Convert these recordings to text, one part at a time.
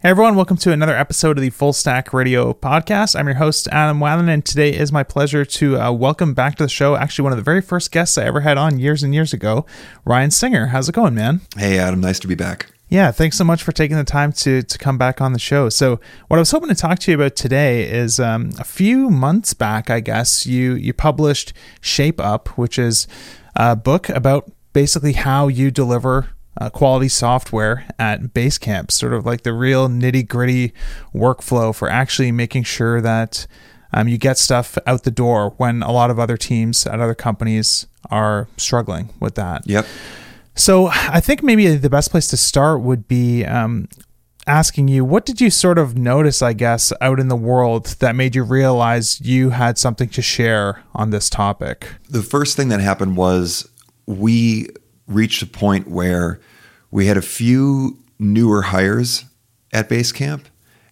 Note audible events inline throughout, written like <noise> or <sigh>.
Hey everyone, welcome to another episode of the Full Stack Radio podcast. I'm your host, Adam Wathan, and today is my pleasure to uh, welcome back to the show actually one of the very first guests I ever had on years and years ago, Ryan Singer. How's it going, man? Hey, Adam, nice to be back. Yeah, thanks so much for taking the time to to come back on the show. So, what I was hoping to talk to you about today is um, a few months back, I guess you you published Shape Up, which is a book about basically how you deliver uh, quality software at Basecamp, sort of like the real nitty gritty workflow for actually making sure that um, you get stuff out the door when a lot of other teams at other companies are struggling with that. Yep. So I think maybe the best place to start would be um, asking you, what did you sort of notice, I guess, out in the world that made you realize you had something to share on this topic? The first thing that happened was we reached a point where we had a few newer hires at Basecamp,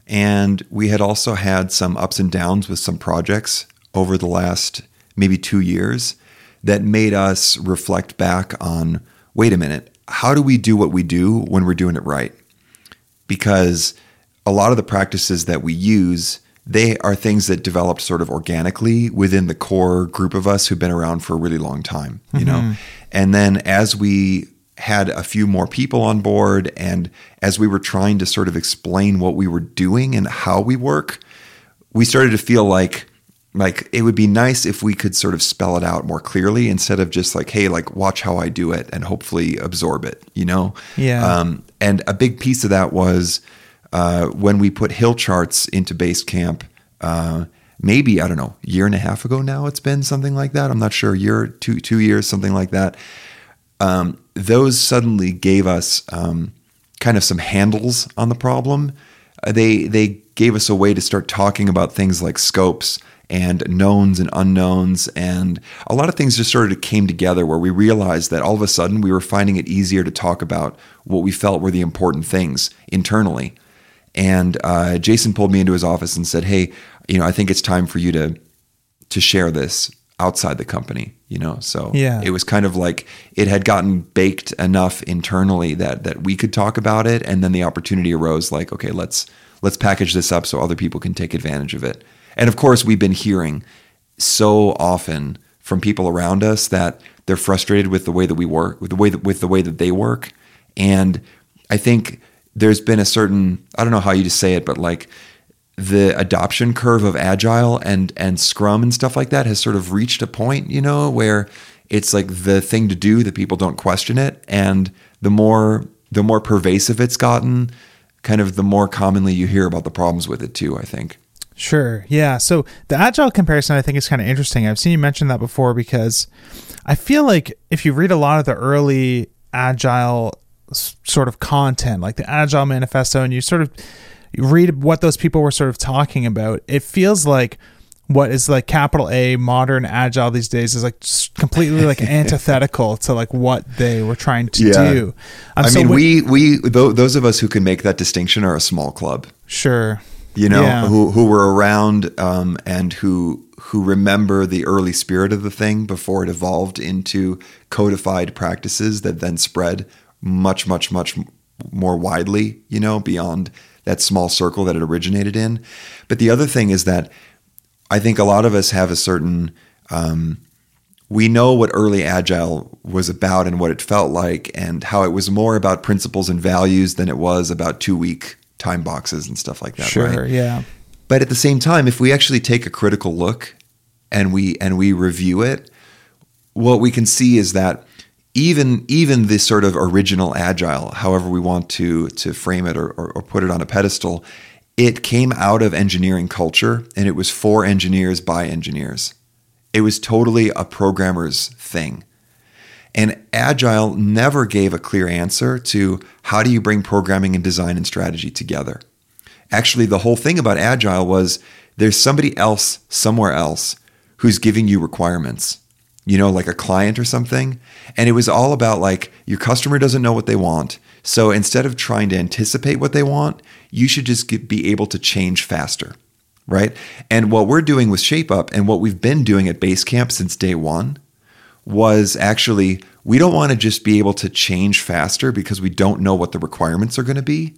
and we had also had some ups and downs with some projects over the last maybe two years that made us reflect back on wait a minute, how do we do what we do when we're doing it right? Because a lot of the practices that we use they are things that developed sort of organically within the core group of us who've been around for a really long time, you mm-hmm. know. And then as we had a few more people on board and as we were trying to sort of explain what we were doing and how we work, we started to feel like like it would be nice if we could sort of spell it out more clearly instead of just like hey like watch how i do it and hopefully absorb it you know? Yeah. Um, and a big piece of that was uh, when we put hill charts into basecamp uh, maybe i don't know year and a half ago now it's been something like that. I'm not sure year two two years something like that. Um, those suddenly gave us um, kind of some handles on the problem. Uh, they they gave us a way to start talking about things like scopes and knowns and unknowns. And a lot of things just sort of came together where we realized that all of a sudden we were finding it easier to talk about what we felt were the important things internally. And uh, jason pulled me into his office and said hey you know i think it's time for you to to share this outside the company you know? So yeah. it was kind of like it had gotten baked enough internally that that we could talk about it. And then the opportunity arose like okay let's let's package this up so other people can take advantage of it. And of course we've been hearing so often from people around us that they're frustrated with the way that we work with the way that with the way that they work. And i think there's been a certain i don't know how you just say it but like the adoption curve of agile and and scrum and stuff like that has sort of reached a point you know where it's like the thing to do that people don't question it and the more the more pervasive it's gotten kind of the more commonly you hear about the problems with it too i think Sure. Yeah. So the agile comparison I think is kind of interesting. I've seen you mention that before because I feel like if you read a lot of the early agile sort of content, like the agile manifesto, and you sort of read what those people were sort of talking about, it feels like what is like capital A modern agile these days is like completely like <laughs> antithetical to like what they were trying to yeah. do. Um, I so mean, we we those of us who can make that distinction are a small club. Sure. You know, yeah. who who were around um, and who who remember the early spirit of the thing before it evolved into codified practices that then spread much much much more widely. You know, beyond that small circle that it originated in. But the other thing is that I think a lot of us have a certain um, we know what early agile was about and what it felt like and how it was more about principles and values than it was about two week time boxes and stuff like that sure right? yeah but at the same time if we actually take a critical look and we and we review it what we can see is that even even this sort of original agile, however we want to to frame it or, or, or put it on a pedestal, it came out of engineering culture and it was for engineers by engineers. It was totally a programmer's thing. And Agile never gave a clear answer to how do you bring programming and design and strategy together. Actually, the whole thing about Agile was there's somebody else somewhere else who's giving you requirements you know, like a client or something. And it was all about like your customer doesn't know what they want. So instead of trying to anticipate what they want, you should just get, be able to change faster. Right. And what we're doing with Shape Up and what we've been doing at Basecamp since day one was actually we don't want to just be able to change faster because we don't know what the requirements are going to be.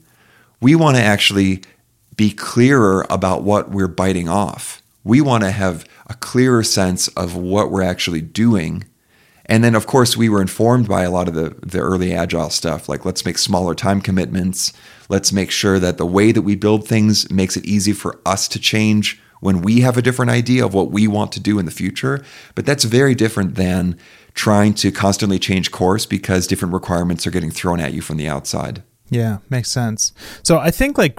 We want to actually be clearer about what we're biting off. We want to have a clearer sense of what we're actually doing. And then, of course, we were informed by a lot of the, the early agile stuff, like let's make smaller time commitments. Let's make sure that the way that we build things makes it easy for us to change when we have a different idea of what we want to do in the future. But that's very different than trying to constantly change course because different requirements are getting thrown at you from the outside. Yeah, makes sense. So I think like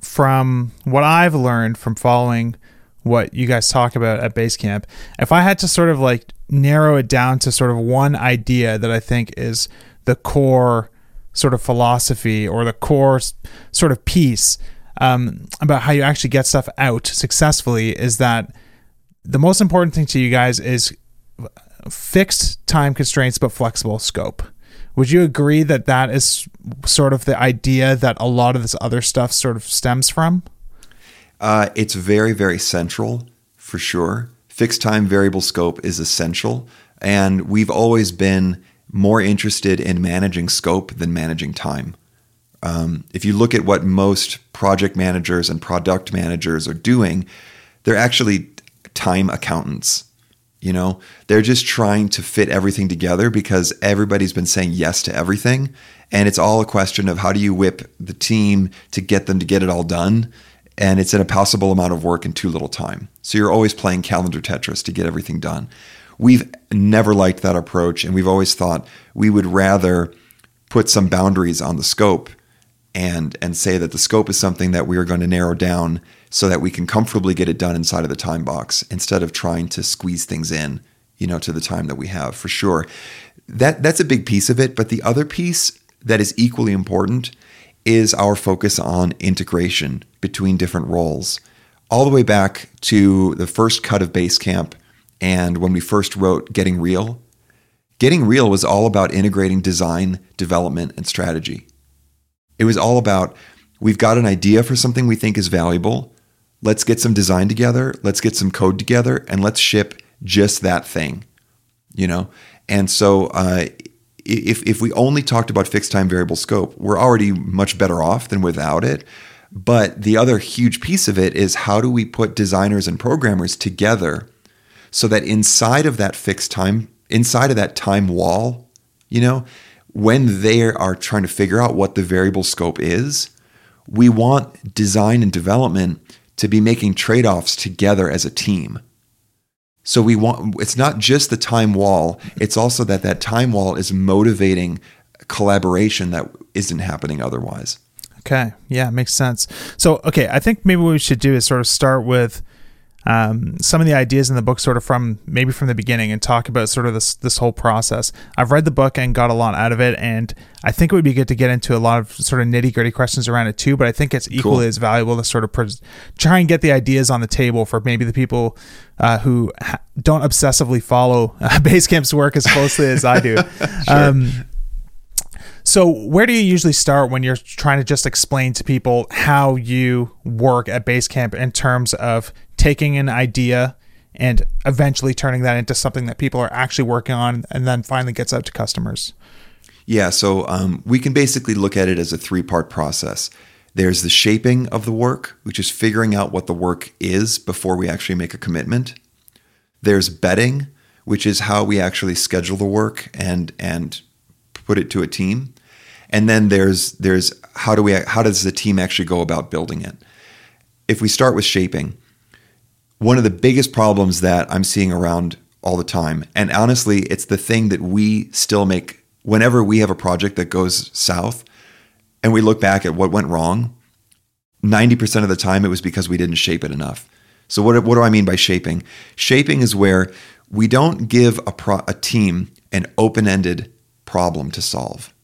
from what I've learned from following what you guys talk about at Basecamp, if I had to sort of like narrow it down to sort of one idea that I think is the core sort of philosophy or the core sort of piece um, about how you actually get stuff out successfully is that the most important thing to you guys is fixed time constraints but flexible scope. Would you agree that that is sort of the idea that a lot of this other stuff sort of stems from? Uh, it's very, very central for sure. Fixed time variable scope is essential. And we've always been more interested in managing scope than managing time. Um, if you look at what most project managers and product managers are doing, they're actually time accountants. You know, they're just trying to fit everything together because everybody's been saying yes to everything. And it's all a question of how do you whip the team to get them to get it all done. And it's an impossible amount of work in too little time. So you're always playing calendar Tetris to get everything done. We've never liked that approach. And we've always thought we would rather put some boundaries on the scope and and say that the scope is something that we are going to narrow down so that we can comfortably get it done inside of the time box instead of trying to squeeze things in you know to the time that we have for sure that that's a big piece of it but the other piece that is equally important is our focus on integration between different roles all the way back to the first cut of Basecamp and when we first wrote Getting Real Getting Real was all about integrating design, development, and strategy. It was all about we've got an idea for something we think is valuable. Let's get some design together, let's get some code together, and let's ship just that thing. You know? And so uh, if, if we only talked about fixed time variable scope, we're already much better off than without it. But the other huge piece of it is how do we put designers and programmers together so that inside of that fixed time, inside of that time wall, you know, when they are trying to figure out what the variable scope is, we want design and development to be making trade offs together as a team. So we want it's not just the time wall, it's also that that time wall is motivating collaboration that isn't happening otherwise. Okay. Yeah, makes sense. So, okay, I think maybe what we should do is sort of start with um, some of the ideas in the book sort of from maybe from the beginning and talk about sort of this this whole process. I've read the book and got a lot out of it, and I think it would be good to get into a lot of sort of nitty gritty questions around it too. But I think it's equally cool. as valuable to sort of pres- try and get the ideas on the table for maybe the people uh, who ha- don't obsessively follow <laughs> uh, Basecamp's work as closely as I do. <laughs> sure. um, so, where do you usually start when you're trying to just explain to people how you work at Basecamp in terms of taking an idea and eventually turning that into something that people are actually working on and then finally gets out to customers? Yeah, so um, we can basically look at it as a three part process. There's the shaping of the work, which is figuring out what the work is before we actually make a commitment. There's betting, which is how we actually schedule the work and and put it to a team. And then there's there's how do we how does the team actually go about building it? If we start with shaping, one of the biggest problems that I'm seeing around all the time, and honestly, it's the thing that we still make whenever we have a project that goes south and we look back at what went wrong, 90% of the time it was because we didn't shape it enough. So, what, what do I mean by shaping? Shaping is where we don't give a, pro, a team an open ended problem to solve.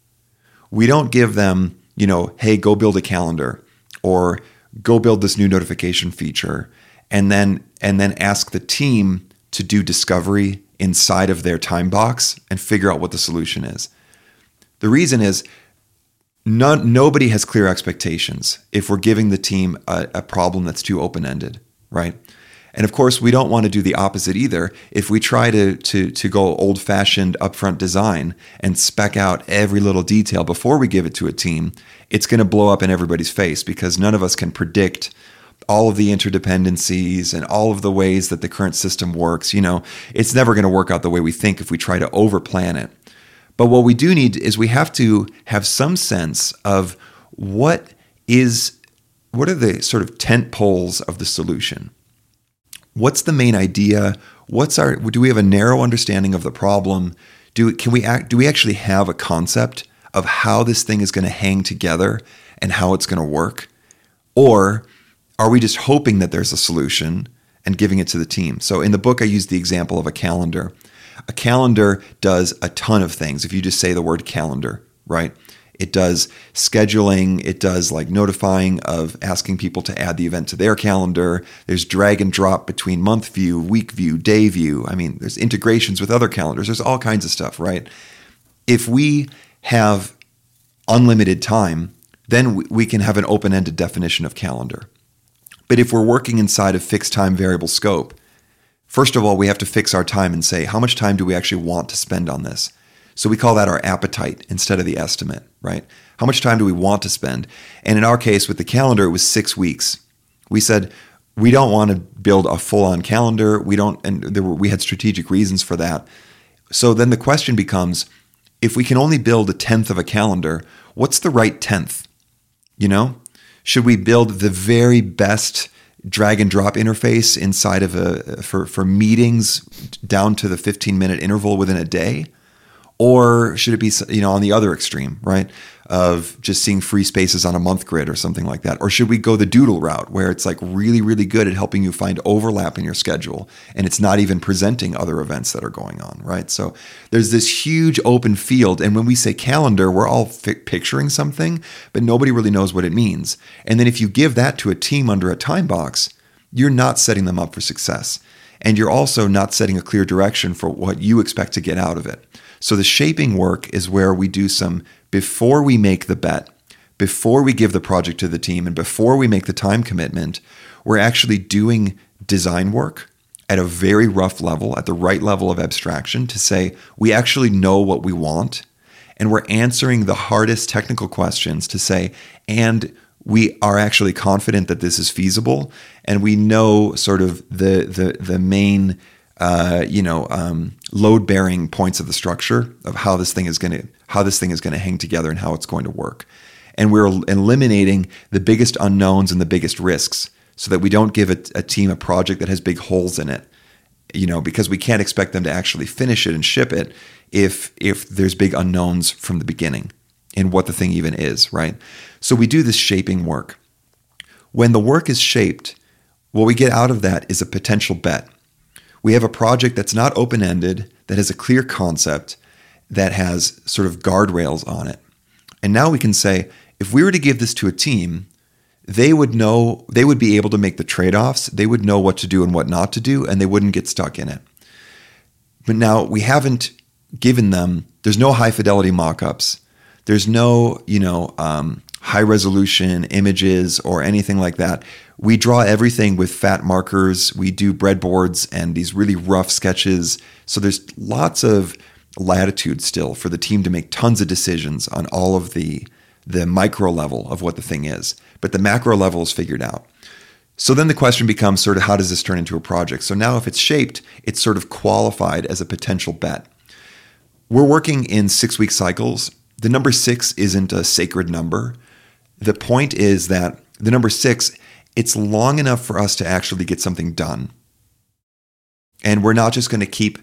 We don't give them, you know, hey, go build a calendar or go build this new notification feature and then and then ask the team to do discovery inside of their time box and figure out what the solution is. The reason is none, nobody has clear expectations if we're giving the team a, a problem that's too open ended, right? And of course, we don't want to do the opposite either. If we try to to to go old fashioned upfront design and spec out every little detail before we give it to a team, it's going to blow up in everybody's face because none of us can predict all of the interdependencies and all of the ways that the current system works. You know, it's never going to work out the way we think if we try to overplan it. But what we do need is we have to have some sense of what is what are the sort of tent poles of the solution? What's the main idea? What's our do we have a narrow understanding of the problem? Do can we act do we actually have a concept of how this thing is going to hang together and how it's going to work? Or are we just hoping that there's a solution and giving it to the team? So in the book I use the example of a calendar. A calendar does a ton of things if you just say the word calendar, right? It does scheduling. It does like notifying of asking people to add the event to their calendar. There's drag and drop between month view, week view, day view. I mean, there's integrations with other calendars. There's all kinds of stuff, right? If we have unlimited time, then we can have an open ended definition of calendar. But if we're working inside a fixed time variable scope, first of all, we have to fix our time and say, how much time do we actually want to spend on this? So we call that our appetite instead of the estimate, right? How much time do we want to spend? And in our case with the calendar, it was six weeks. We said, we don't want to build a full on calendar. We don't, and were, we had strategic reasons for that. So then the question becomes if we can only build a tenth of a calendar, what's the right tenth? You know, should we build the very best drag and drop interface inside of a for for meetings down to the 15 minute interval within a day? Or should it be, you know, on the other extreme, right? Of just seeing free spaces on a month grid or something like that? Or should we go the doodle route where it's like really, really good at helping you find overlap in your schedule and it's not even presenting other events that are going on, right? So there's this huge open field. And when we say calendar, we're all fi- picturing something, but nobody really knows what it means. And then if you give that to a team under a time box, you're not setting them up for success. And you're also not setting a clear direction for what you expect to get out of it. So the shaping work is where we do some before we make the bet, before we give the project to the team, and before we make the time commitment, we're actually doing design work at a very rough level, at the right level of abstraction to say we actually know what we want. And we're answering the hardest technical questions to say, and we are actually confident that this is feasible, and we know sort of the the the main uh, you know, um, load bearing points of the structure of how this thing is going to how this thing is going to hang together and how it's going to work. And we're eliminating the biggest unknowns and the biggest risks so that we don't give a, a team a project that has big holes in it. You know, because we can't expect them to actually finish it and ship it if if there's big unknowns from the beginning in what the thing even is, right? So we do this shaping work. When the work is shaped, what we get out of that is a potential bet we have a project that's not open ended, that has a clear concept, that has sort of guardrails on it. And now we can say, if we were to give this to a team, they would know, they would be able to make the trade offs, they would know what to do and what not to do, and they wouldn't get stuck in it. But now we haven't given them, there's no high fidelity mock ups, there's no, you know, um, high resolution images or anything like that. We draw everything with fat markers. We do breadboards and these really rough sketches. So there's lots of latitude still for the team to make tons of decisions on all of the the micro level of what the thing is. But the macro level is figured out. So then the question becomes sort of how does this turn into a project? So now if it's shaped, it's sort of qualified as a potential bet. We're working in 6-week cycles. The number 6 isn't a sacred number. The point is that the number 6 it's long enough for us to actually get something done. And we're not just going to keep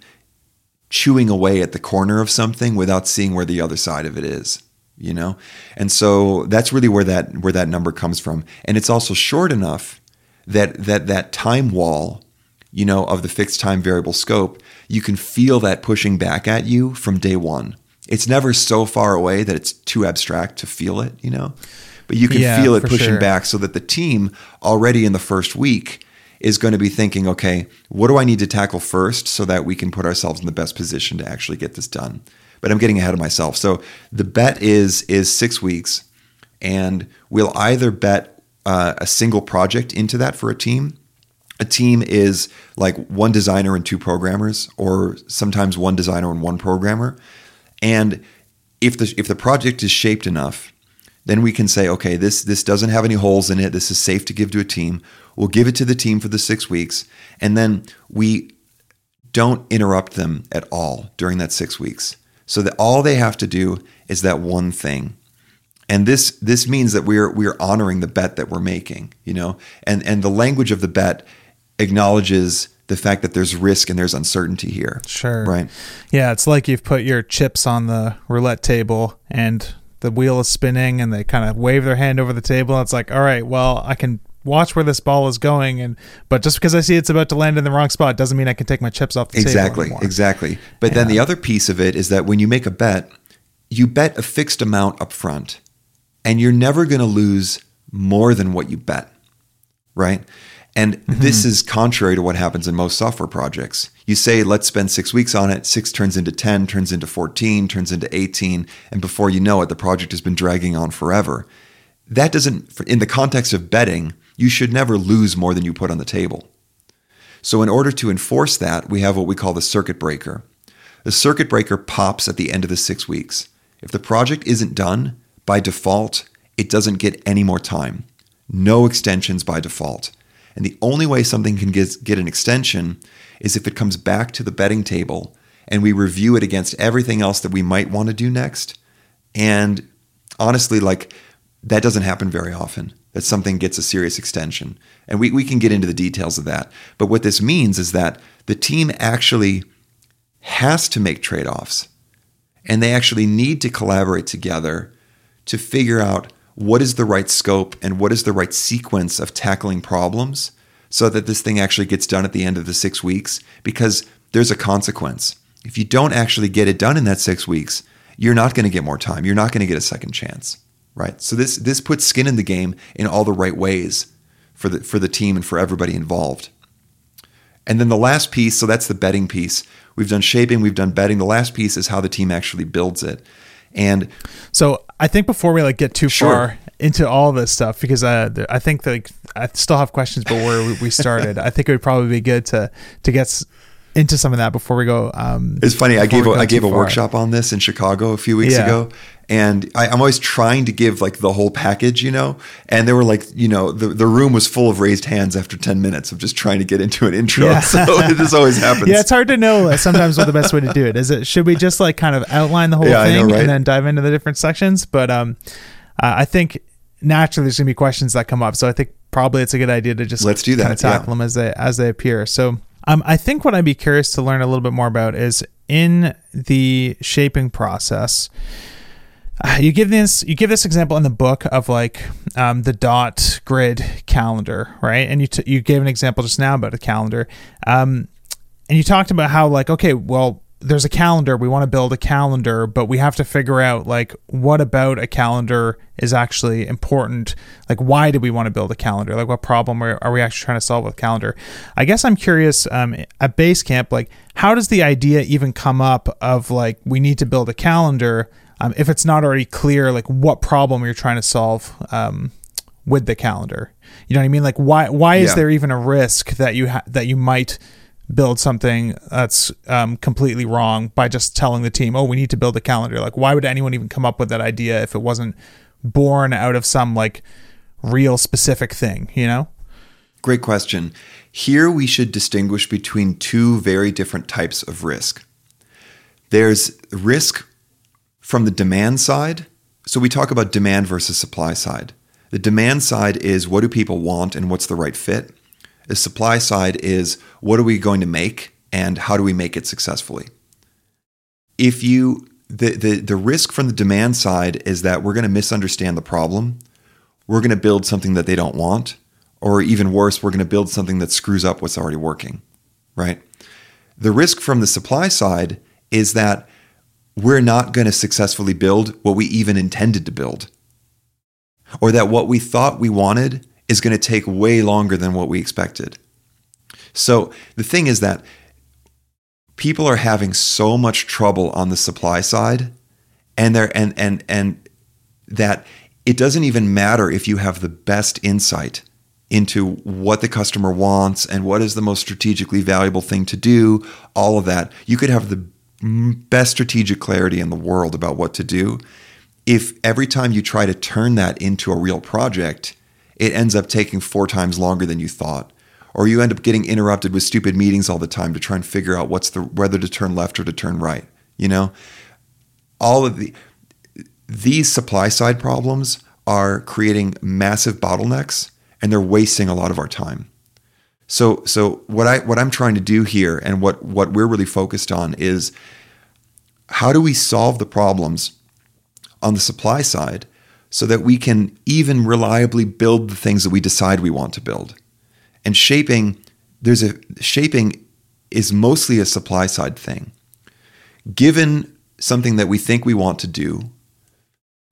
chewing away at the corner of something without seeing where the other side of it is, you know? And so that's really where that where that number comes from. And it's also short enough that that that time wall, you know, of the fixed time variable scope, you can feel that pushing back at you from day 1. It's never so far away that it's too abstract to feel it, you know? But you can yeah, feel it pushing sure. back so that the team already in the first week is going to be thinking, okay, what do I need to tackle first so that we can put ourselves in the best position to actually get this done? But I'm getting ahead of myself. So the bet is is six weeks, and we'll either bet uh, a single project into that for a team, a team is like one designer and two programmers, or sometimes one designer and one programmer. And if the if the project is shaped enough, then we can say, okay, this this doesn't have any holes in it. This is safe to give to a team. We'll give it to the team for the six weeks, and then we don't interrupt them at all during that six weeks. So that all they have to do is that one thing. And this this means that we're we're honoring the bet that we're making, you know, and and the language of the bet acknowledges the fact that there's risk and there's uncertainty here. Sure. Right. Yeah, it's like you've put your chips on the roulette table and the wheel is spinning and they kind of wave their hand over the table. And It's like, all right, well, I can watch where this ball is going and but just because I see it's about to land in the wrong spot doesn't mean I can take my chips off the exactly, table. Exactly. Exactly. But then the other piece of it is that when you make a bet, you bet a fixed amount up front and you're never going to lose more than what you bet. Right? And mm-hmm. this is contrary to what happens in most software projects. You say, let's spend six weeks on it, six turns into 10, turns into 14, turns into 18, and before you know it, the project has been dragging on forever. That doesn't, in the context of betting, you should never lose more than you put on the table. So, in order to enforce that, we have what we call the circuit breaker. The circuit breaker pops at the end of the six weeks. If the project isn't done, by default, it doesn't get any more time. No extensions by default. And the only way something can get, get an extension is if it comes back to the betting table and we review it against everything else that we might want to do next. And honestly, like that doesn't happen very often that something gets a serious extension. And we, we can get into the details of that. But what this means is that the team actually has to make trade offs and they actually need to collaborate together to figure out what is the right scope and what is the right sequence of tackling problems so that this thing actually gets done at the end of the six weeks because there's a consequence. If you don't actually get it done in that six weeks, you're not going to get more time. You're not going to get a second chance, right? So this this puts skin in the game in all the right ways for the for the team and for everybody involved. And then the last piece, so that's the betting piece. We've done shaping, we've done betting. The last piece is how the team actually builds it. And so I think before we like get too sure. far into all this stuff, because uh, I think that like, I still have questions, but where we started, <laughs> I think it would probably be good to to get into some of that before we go. Um, it's funny. I gave a, I gave a far. workshop on this in Chicago a few weeks yeah. ago, and I, am always trying to give like the whole package, you know. And there were like, you know, the, the room was full of raised hands after ten minutes of just trying to get into an intro. Yeah. <laughs> So this always happens. Yeah, it's hard to know uh, sometimes what the best way to do it is. It should we just like kind of outline the whole yeah, thing know, right? and then dive into the different sections? But um, uh, I think naturally there's gonna be questions that come up, so I think probably it's a good idea to just let's do that. Kind of tackle them as they as they appear. So. Um, I think what I'd be curious to learn a little bit more about is in the shaping process. Uh, you give this you give this example in the book of like um, the dot grid calendar, right? And you t- you gave an example just now about a calendar, um, and you talked about how like okay, well there's a calendar. We want to build a calendar but we have to figure out like what about a calendar is actually important? Like why do we want to build a calendar? Like what problem are, are we actually trying to solve with calendar? I guess i'm curious um, at basecamp like how does the idea even come up of like we need to build a calendar um, if it's not already clear like what problem you're trying to solve um, with the calendar? You know what i mean? Like why why is yeah. there even a risk that you ha- that you might build something that's um, completely wrong by just telling the team, "Oh, we need to build a calendar." Like, why would anyone even come up with that idea if it wasn't born out of some like real specific thing? You know. Great question. Here we should distinguish between two very different types of risk. There's risk from the demand side. So we talk about demand versus supply side. The demand side is what do people want and what's the right fit? The supply side is what are we going to make and how do we make it successfully? If you the, the, the risk from the demand side is that we're going to misunderstand the problem. We're going to build something that they don't want, or even worse, we're going to build something that screws up what's already working, right? The risk from the supply side is that we're not going to successfully build what we even intended to build, or that what we thought we wanted is going to take way longer than what we expected. So the thing is that people are having so much trouble on the supply side and they and and and that it doesn't even matter if you have the best insight into what the customer wants and what is the most strategically valuable thing to do, all of that. You could have the best strategic clarity in the world about what to do. If every time you try to turn that into a real project, it ends up taking four times longer than you thought, or you end up getting interrupted with stupid meetings all the time to try and figure out what's the whether to turn left or to turn right, you know? All of the these supply side problems are creating massive bottlenecks and they're wasting a lot of our time. So so what I what I'm trying to do here and what what we're really focused on is how do we solve the problems on the supply side so that we can even reliably build the things that we decide we want to build. And shaping there's a shaping is mostly a supply side thing. Given something that we think we want to do,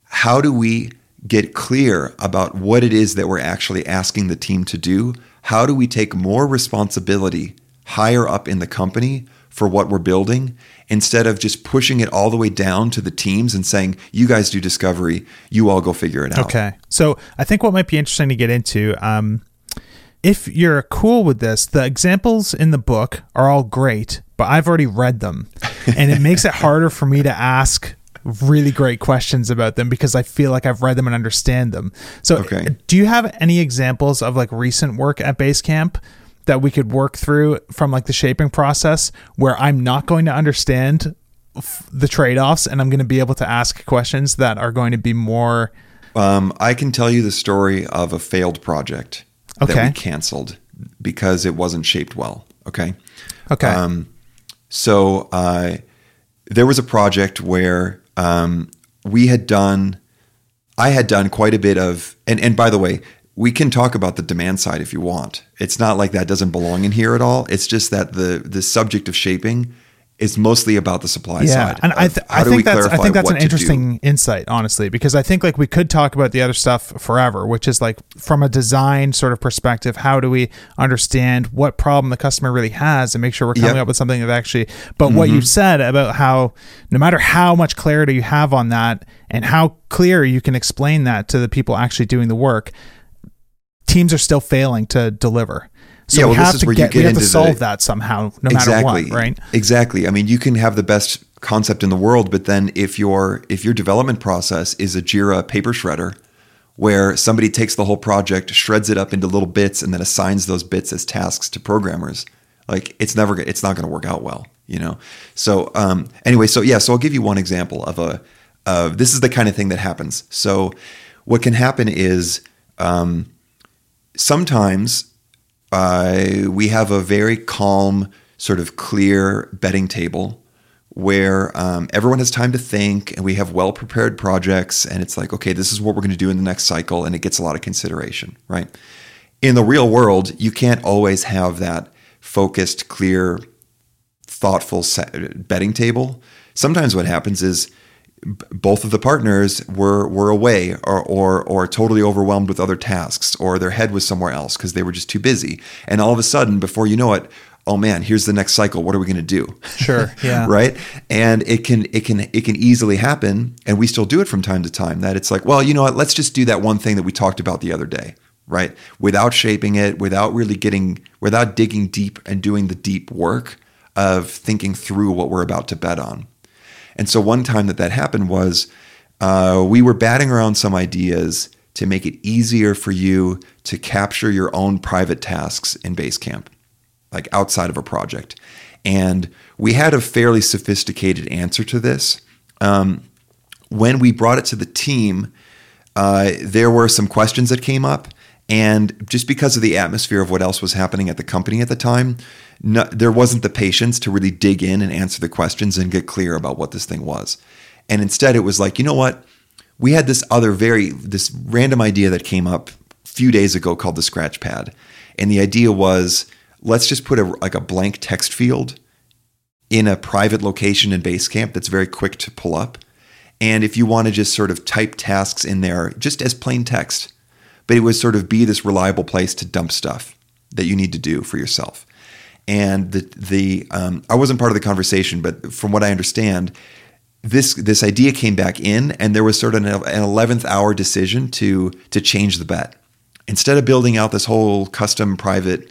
how do we get clear about what it is that we're actually asking the team to do how do we take more responsibility higher up in the company for what we're building instead of just pushing it all the way down to the teams and saying, you guys do discovery, you all go figure it out. Okay. So I think what might be interesting to get into, um, if you're cool with this, the examples in the book are all great, but I've already read them. <laughs> And it makes it harder for me to ask really great questions about them because I feel like I've read them and understand them. So, okay. do you have any examples of like recent work at Basecamp that we could work through from like the shaping process where I'm not going to understand f- the trade offs and I'm going to be able to ask questions that are going to be more. Um, I can tell you the story of a failed project okay. that we canceled because it wasn't shaped well. Okay. Okay. Um, so uh, there was a project where um, we had done, I had done quite a bit of, and, and by the way, we can talk about the demand side if you want. It's not like that doesn't belong in here at all. It's just that the the subject of shaping is mostly about the supply yeah, side. and I, th- I think that's I think that's an interesting insight, honestly, because I think like we could talk about the other stuff forever, which is like from a design sort of perspective, how do we understand what problem the customer really has and make sure we're coming yep. up with something that actually. But mm-hmm. what you said about how no matter how much clarity you have on that and how clear you can explain that to the people actually doing the work, teams are still failing to deliver. So yeah, well, we have to get, get we have to solve the, that somehow, no exactly, matter what, right? Exactly. I mean, you can have the best concept in the world, but then if your if your development process is a Jira paper shredder, where somebody takes the whole project, shreds it up into little bits, and then assigns those bits as tasks to programmers, like it's never it's not going to work out well, you know. So um, anyway, so yeah, so I'll give you one example of a of this is the kind of thing that happens. So what can happen is um, sometimes uh, we have a very calm, sort of clear betting table where um, everyone has time to think and we have well prepared projects and it's like okay this is what we're going to do in the next cycle and it gets a lot of consideration right? In the real world you can't always have that focused clear thoughtful betting table. Sometimes what happens is both of the partners were were away or, or or totally overwhelmed with other tasks or their head was somewhere else because they were just too busy. And all of a sudden before you know it oh man here's the next cycle. What are we going to do? Sure <laughs> yeah. Right? And it can it can it can easily happen and we still do it from time to time that it's like well you know what? Let's just do that one thing that we talked about the other day right? Without shaping it without really getting without digging deep and doing the deep work of thinking through what we're about to bet on and so one time that that happened was uh, we were batting around some ideas to make it easier for you to capture your own private tasks in Basecamp, like outside of a project. And we had a fairly sophisticated answer to this. Um, when we brought it to the team, uh, there were some questions that came up. And just because of the atmosphere of what else was happening at the company at the time, no, there wasn't the patience to really dig in and answer the questions and get clear about what this thing was. And instead, it was like, you know what? We had this other very, this random idea that came up a few days ago called the scratch pad. And the idea was let's just put a, like a blank text field in a private location in Basecamp that's very quick to pull up. And if you want to just sort of type tasks in there just as plain text, but it would sort of be this reliable place to dump stuff that you need to do for yourself. And the the um, I wasn't part of the conversation, but from what I understand, this this idea came back in, and there was sort of an eleventh hour decision to to change the bet, Instead of building out this whole custom private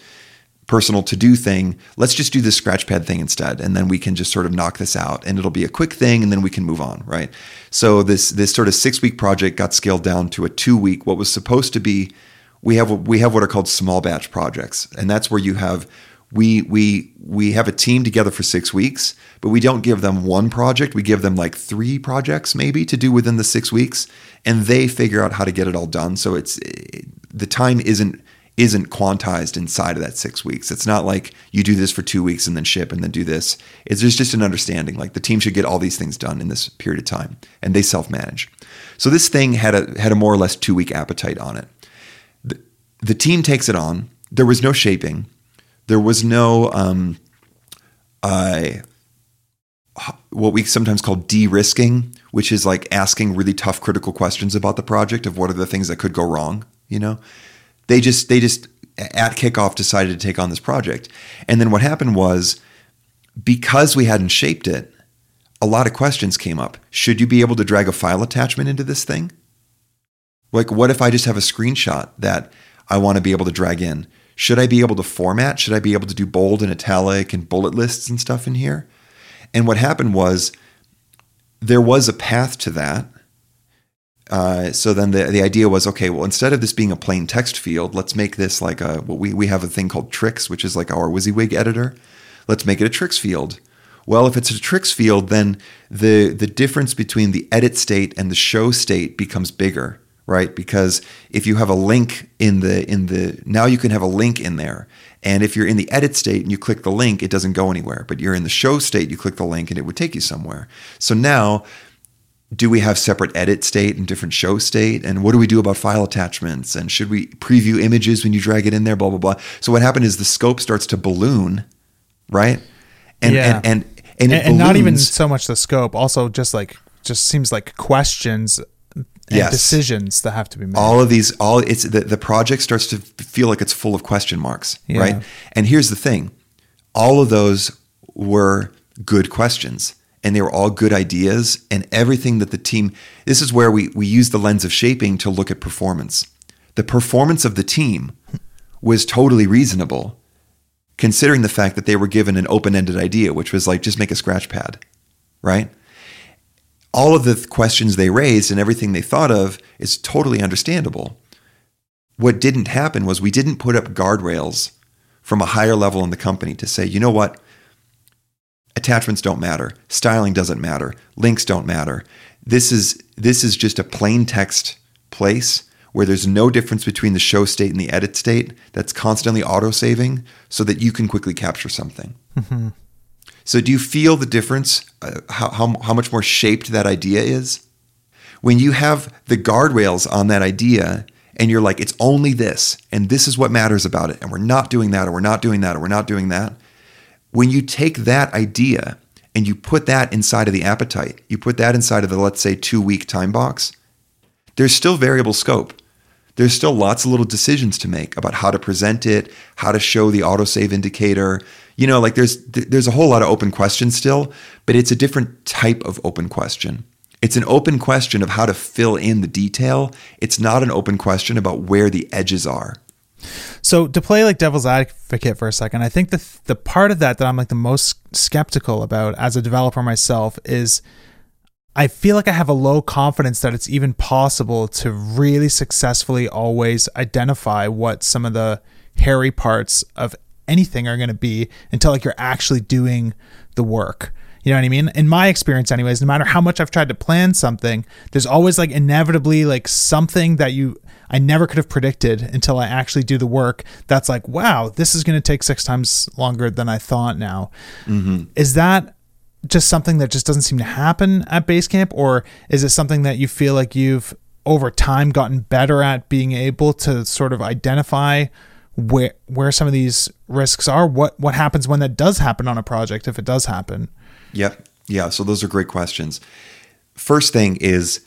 personal to do thing, let's just do this scratchpad thing instead. And then we can just sort of knock this out and it'll be a quick thing and then we can move on, right? So this this sort of six week project got scaled down to a two week, what was supposed to be we have we have what are called small batch projects. And that's where you have we we we have a team together for six weeks, but we don't give them one project. We give them like three projects maybe to do within the six weeks, and they figure out how to get it all done. So it's the time isn't isn't quantized inside of that six weeks. It's not like you do this for two weeks and then ship and then do this. It's there's just an understanding like the team should get all these things done in this period of time, and they self manage. So this thing had a had a more or less two week appetite on it. The, the team takes it on. There was no shaping. There was no um, uh, what we sometimes call de-risking, which is like asking really tough critical questions about the project of what are the things that could go wrong. You know, they just they just at kickoff decided to take on this project. And then what happened was because we hadn't shaped it, a lot of questions came up. Should you be able to drag a file attachment into this thing? Like what if I just have a screenshot that I want to be able to drag in? Should I be able to format? Should I be able to do bold and italic and bullet lists and stuff in here? And what happened was there was a path to that uh, so then the, the idea was okay well instead of this being a plain text field let's make this like a what we, we have a thing called Trix which is like our WYSIWYG editor. Let's make it a Trix field. Well if it's a Trix field then the the difference between the edit state and the show state becomes bigger right? Because if you have a link in the in the now you can have a link in there. And if you're in the edit state and you click the link it doesn't go anywhere. But you're in the show state you click the link and it would take you somewhere. So now do we have separate edit state and different show state? And what do we do about file attachments? And should we preview images when you drag it in there? Blah blah blah. So what happened is the scope starts to balloon, right? And yeah. and and and, and, and not even so much the scope, also just like just seems like questions and yes. decisions that have to be made. All of these, all it's the, the project starts to feel like it's full of question marks, yeah. right? And here's the thing: all of those were good questions and they were all good ideas and everything that the team this is where we we use the lens of shaping to look at performance. The performance of the team was totally reasonable considering the fact that they were given an open-ended idea which was like just make a scratch pad right? All of the questions they raised and everything they thought of is totally understandable. What didn't happen was we didn't put up guardrails from a higher level in the company to say you know what attachments don't matter, styling doesn't matter, links don't matter. This is this is just a plain text place where there's no difference between the show state and the edit state that's constantly auto saving so that you can quickly capture something. Mm-hmm. So, do you feel the difference? Uh, how, how, how much more shaped that idea is? When you have the guardrails on that idea and you're like, it's only this, and this is what matters about it, and we're not doing that, or we're not doing that, or we're not doing that, when you take that idea and you put that inside of the appetite, you put that inside of the, let's say, two week time box, there's still variable scope. There's still lots of little decisions to make about how to present it, how to show the autosave indicator. You know, like there's there's a whole lot of open questions still, but it's a different type of open question. It's an open question of how to fill in the detail. It's not an open question about where the edges are. So to play like devil's advocate for a second, I think the the part of that that I'm like the most skeptical about as a developer myself is I feel like I have a low confidence that it's even possible to really successfully always identify what some of the hairy parts of anything are going to be until like you're actually doing the work. You know what I mean? In my experience, anyways, no matter how much I've tried to plan something, there's always like inevitably like something that you I never could have predicted until I actually do the work. That's like, wow, this is going to take six times longer than I thought now. Mm-hmm. Is that just something that just doesn't seem to happen at Basecamp? Or is it something that you feel like you've over time gotten better at being able to sort of identify where where some of these risks are? What what happens when that does happen on a project if it does happen? Yep. Yeah. So those are great questions. First thing is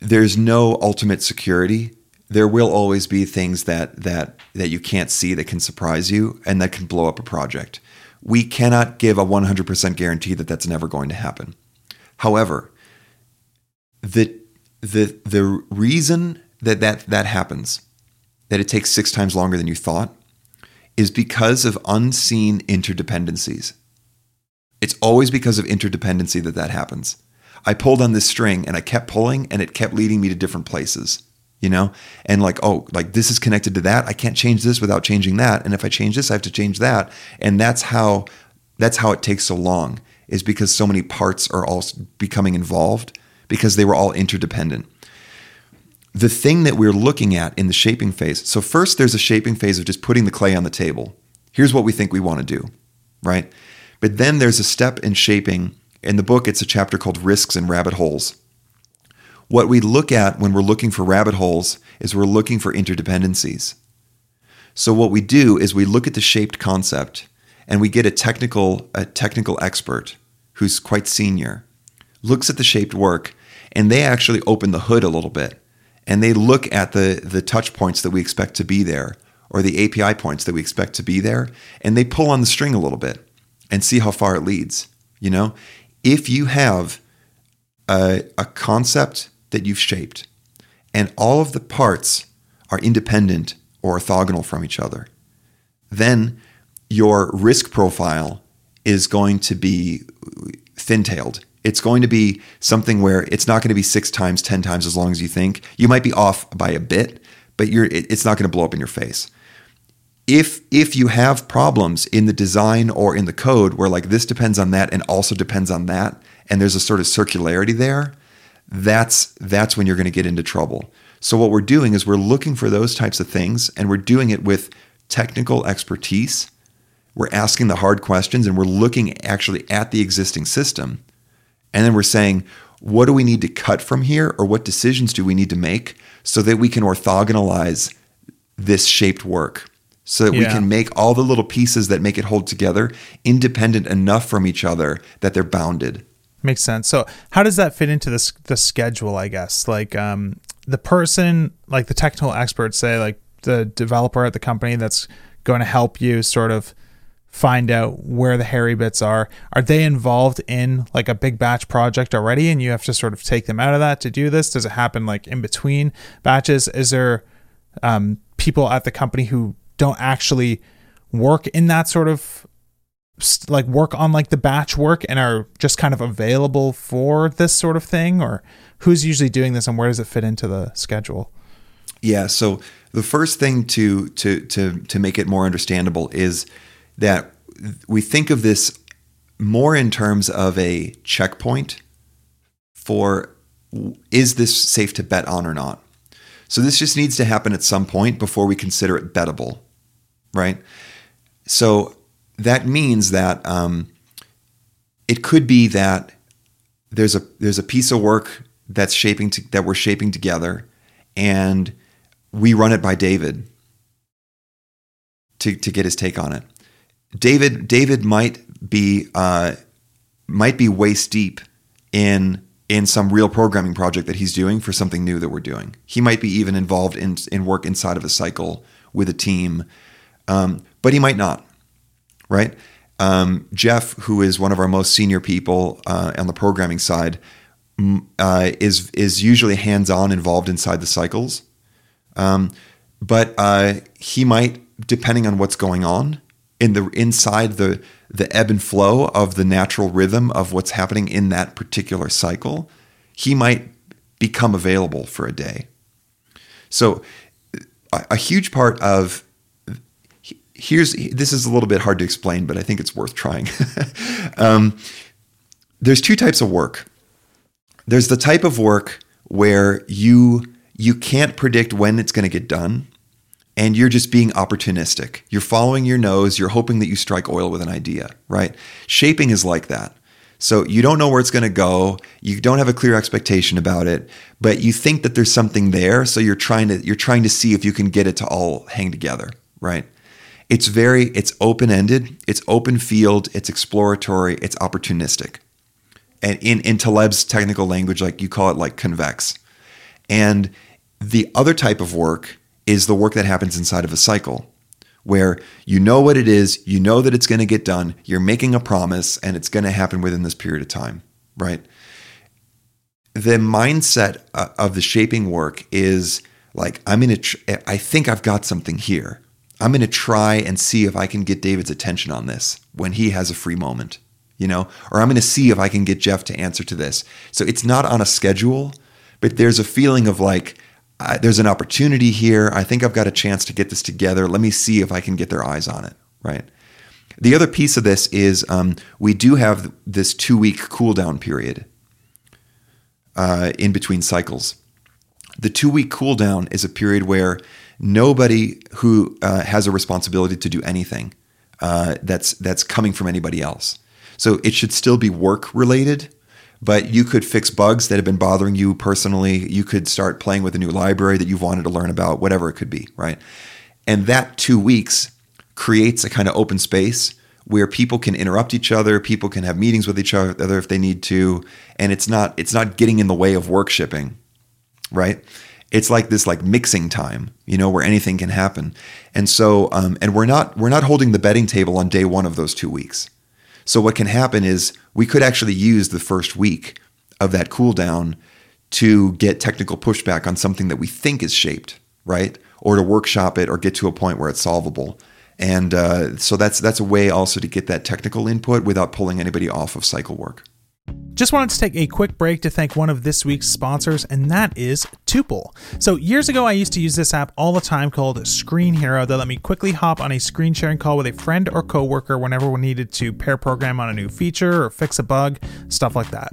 there's no ultimate security there will always be things that that that you can't see that can surprise you and that can blow up a project. We cannot give a 100% guarantee that that's never going to happen. However, the the the reason that that that happens that it takes six times longer than you thought is because of unseen interdependencies. It's always because of interdependency that that happens. I pulled on this string and I kept pulling and it kept leading me to different places, you know? And like, oh, like this is connected to that. I can't change this without changing that. And if I change this, I have to change that. And that's how that's how it takes so long is because so many parts are all becoming involved because they were all interdependent. The thing that we're looking at in the shaping phase. So first there's a shaping phase of just putting the clay on the table. Here's what we think we want to do, right? But then there's a step in shaping in the book, it's a chapter called Risks and Rabbit Holes. What we look at when we're looking for rabbit holes is we're looking for interdependencies. So what we do is we look at the shaped concept and we get a technical a technical expert who's quite senior looks at the shaped work and they actually open the hood a little bit and they look at the the touch points that we expect to be there or the API points that we expect to be there and they pull on the string a little bit and see how far it leads you know if you have a, a concept that you've shaped and all of the parts are independent or orthogonal from each other, then your risk profile is going to be thin tailed. It's going to be something where it's not going to be six times, 10 times as long as you think. You might be off by a bit, but you're, it's not going to blow up in your face if if you have problems in the design or in the code where like this depends on that and also depends on that and there's a sort of circularity there that's that's when you're going to get into trouble. So what we're doing is we're looking for those types of things and we're doing it with technical expertise. We're asking the hard questions and we're looking actually at the existing system. And then we're saying what do we need to cut from here or what decisions do we need to make so that we can orthogonalize this shaped work so that yeah. we can make all the little pieces that make it hold together independent enough from each other that they're bounded. Makes sense. So how does that fit into the the schedule? I guess like um, the person, like the technical experts, say like the developer at the company that's going to help you sort of find out where the hairy bits are. Are they involved in like a big batch project already, and you have to sort of take them out of that to do this? Does it happen like in between batches? Is there um, people at the company who don't actually work in that sort of like work on like the batch work and are just kind of available for this sort of thing? Or who's usually doing this and where does it fit into the schedule? Yeah so the first thing to to to to make it more understandable is that we think of this more in terms of a checkpoint for is this safe to bet on or not. So this just needs to happen at some point before we consider it bettable right? So that means that um, it could be that there's a there's a piece of work that's shaping to, that we're shaping together, and we run it by David to to get his take on it. David David might be uh, might be waist deep in in some real programming project that he's doing for something new that we're doing. He might be even involved in in work inside of a cycle with a team um, but he might not, right? Um, Jeff, who is one of our most senior people uh, on the programming side, uh, is is usually hands on involved inside the cycles, um, but uh, he might, depending on what's going on in the inside the the ebb and flow of the natural rhythm of what's happening in that particular cycle, he might become available for a day. So, a, a huge part of here's this is a little bit hard to explain, but I think it's worth trying. <laughs> um, there's two types of work. There's the type of work where you you can't predict when it's going to get done and you're just being opportunistic. You're following your nose, you're hoping that you strike oil with an idea, right? Shaping is like that. So you don't know where it's going to go, you don't have a clear expectation about it, but you think that there's something there, so you're trying to you're trying to see if you can get it to all hang together, right? It's very it's open-ended, it's open field, it's exploratory, it's opportunistic. And in, in Taleb's technical language, like you call it like convex. And the other type of work is the work that happens inside of a cycle where you know what it is, you know that it's going to get done, you're making a promise, and it's going to happen within this period of time, right? The mindset uh, of the shaping work is like I'm gonna. Tr- I think I've got something here. I'm gonna try and see if I can get David's attention on this when he has a free moment, you know, or I'm gonna see if I can get Jeff to answer to this. So it's not on a schedule, but there's a feeling of like. Uh, there's an opportunity here. I think I've got a chance to get this together. Let me see if I can get their eyes on it. Right. The other piece of this is um, we do have this two week cool down period uh, in between cycles. The two week cool down is a period where nobody who uh, has a responsibility to do anything uh, that's that's coming from anybody else. So it should still be work related, but you could fix bugs that have been bothering you personally. You could start playing with a new library that you've wanted to learn about, whatever it could be, right? And that two weeks creates a kind of open space where people can interrupt each other, people can have meetings with each other if they need to, and it's not it's not getting in the way of work shipping, right? It's like this like mixing time, you know, where anything can happen, and so um, and we're not we're not holding the betting table on day one of those two weeks. So what can happen is we could actually use the first week of that cool down to get technical pushback on something that we think is shaped, right? Or to workshop it or get to a point where it's solvable and uh, so that's that's a way also to get that technical input without pulling anybody off of cycle work. Just wanted to take a quick break to thank one of this week's sponsors, and that is Tuple. So, years ago, I used to use this app all the time called Screenhero that let me quickly hop on a screen sharing call with a friend or coworker whenever we needed to pair program on a new feature or fix a bug, stuff like that.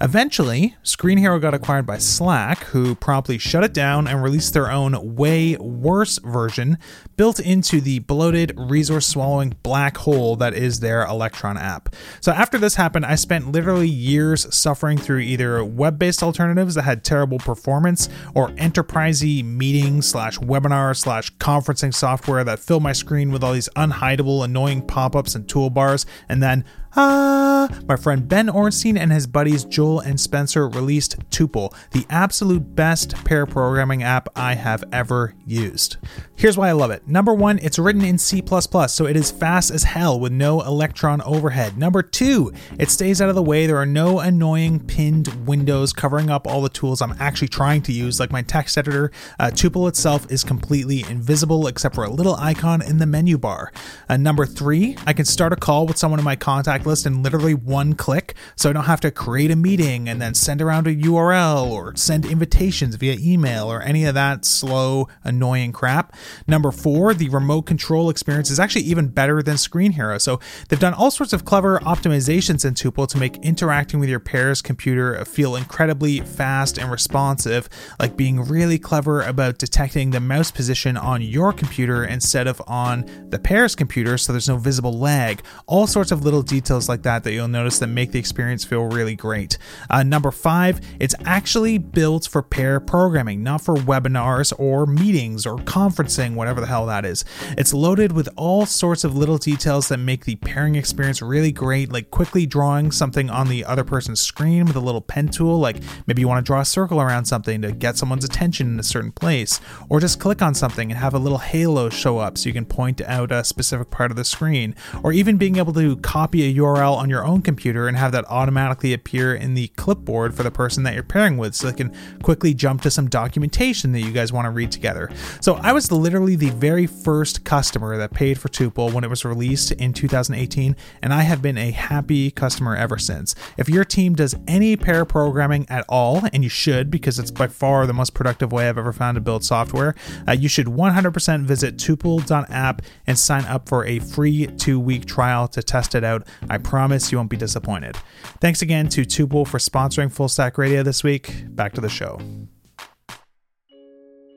Eventually, Screenhero got acquired by Slack, who promptly shut it down and released their own way worse version built into the bloated, resource swallowing black hole that is their Electron app. So, after this happened, I spent literally years years suffering through either web-based alternatives that had terrible performance or enterprisey meeting slash webinar slash conferencing software that filled my screen with all these unhideable, annoying pop-ups and toolbars, and then Ah, my friend Ben Orenstein and his buddies Joel and Spencer released Tuple, the absolute best pair programming app I have ever used. Here's why I love it. Number one, it's written in C, so it is fast as hell with no Electron overhead. Number two, it stays out of the way. There are no annoying pinned windows covering up all the tools I'm actually trying to use, like my text editor. Uh, Tuple itself is completely invisible except for a little icon in the menu bar. Uh, number three, I can start a call with someone in my contact contact list in literally one click, so I don't have to create a meeting and then send around a URL or send invitations via email or any of that slow, annoying crap. Number four, the remote control experience is actually even better than Screenhero. So they've done all sorts of clever optimizations in Tuple to make interacting with your pair's computer feel incredibly fast and responsive, like being really clever about detecting the mouse position on your computer instead of on the pair's computer so there's no visible lag. All sorts of little details details like that that you'll notice that make the experience feel really great. Uh, number five, it's actually built for pair programming, not for webinars or meetings or conferencing, whatever the hell that is. It's loaded with all sorts of little details that make the pairing experience really great, like quickly drawing something on the other person's screen with a little pen tool, like maybe you want to draw a circle around something to get someone's attention in a certain place, or just click on something and have a little halo show up so you can point out a specific part of the screen, or even being able to copy a URL on your own computer and have that automatically appear in the clipboard for the person that you're pairing with so they can quickly jump to some documentation that you guys want to read together. So I was literally the very first customer that paid for Tuple when it was released in 2018, and I have been a happy customer ever since. If your team does any pair programming at all, and you should because it's by far the most productive way I've ever found to build software, uh, you should 100% visit tuple.app and sign up for a free two week trial to test it out. I promise you won't be disappointed. Thanks again to Tuple for sponsoring Full Stack Radio this week. Back to the show.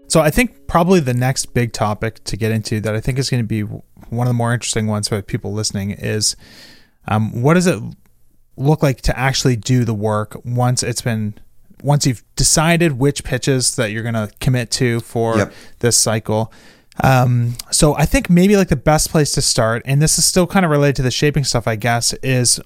So I think probably the next big topic to get into that I think is going to be one of the more interesting ones for people listening is um, what does it look like to actually do the work once it's been once you've decided which pitches that you're going to commit to for yep. this cycle um, so I think maybe like the best place to start, and this is still kind of related to the shaping stuff, I guess, is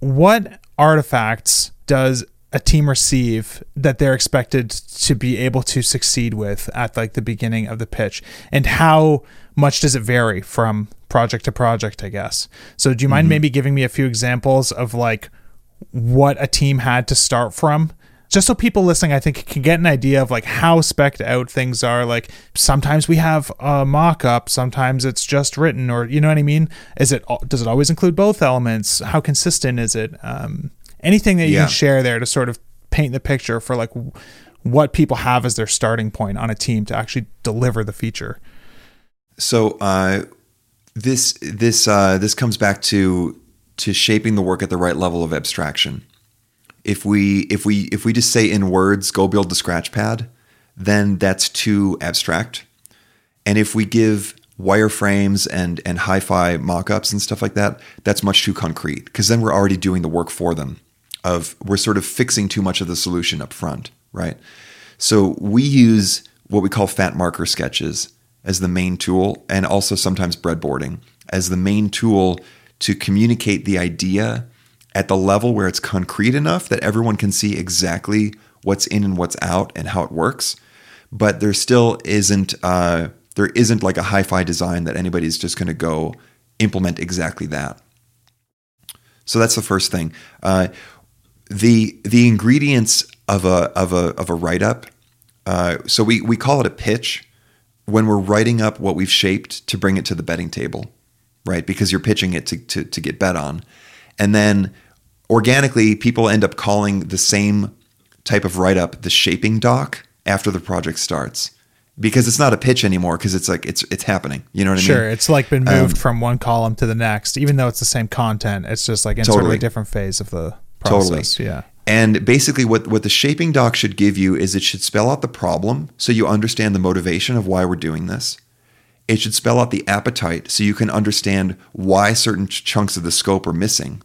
what artifacts does a team receive that they're expected to be able to succeed with at like the beginning of the pitch, and how much does it vary from project to project? I guess. So do you mind mm-hmm. maybe giving me a few examples of like what a team had to start from? Just so people listening, I think can get an idea of like how specked out things are. Like sometimes we have a mock up, sometimes it's just written, or you know what I mean. Is it does it always include both elements? How consistent is it? Um, anything that you Yeah. can share there to sort of paint the picture for like what people have as their starting point on a team to actually deliver the feature. So uh, this this uh, this comes back to to shaping the work at the right level of abstraction. If we if we if we just say in words, go build the scratch pad, then that's too abstract. And if we give wireframes and and hi-fi mock-ups and stuff like that, that's much too concrete because then we're already doing the work for them. Of we're sort of fixing too much of the solution up front, right? So we use what we call fat marker sketches as the main tool, and also sometimes breadboarding as the main tool to communicate the idea at the level where it's concrete enough that everyone can see exactly what's in and what's out and how it works. But there still isn't uh, there isn't like a hi-fi design that anybody's just going to go implement exactly that. So that's the first thing. Uh, the the ingredients of a of a of a write up. Uh, so we we call it a pitch when we're writing up what we've shaped to bring it to the betting table, right? Because you're pitching it to to, to get bet on, and then organically people end up calling the same type of write up the shaping doc after the project starts because it's not a pitch anymore because it's like it's it's happening. You know what I mean? Sure, it's like been moved Um, from one column to the next, even though it's the same content. It's just like in sort of Totally. a different phase of the Totally. process. Yeah. And basically, what, what the shaping doc should give you is it should spell out the problem so you understand the motivation of why we're doing this. It should spell out the appetite so you can understand why certain ch- chunks of the scope are missing.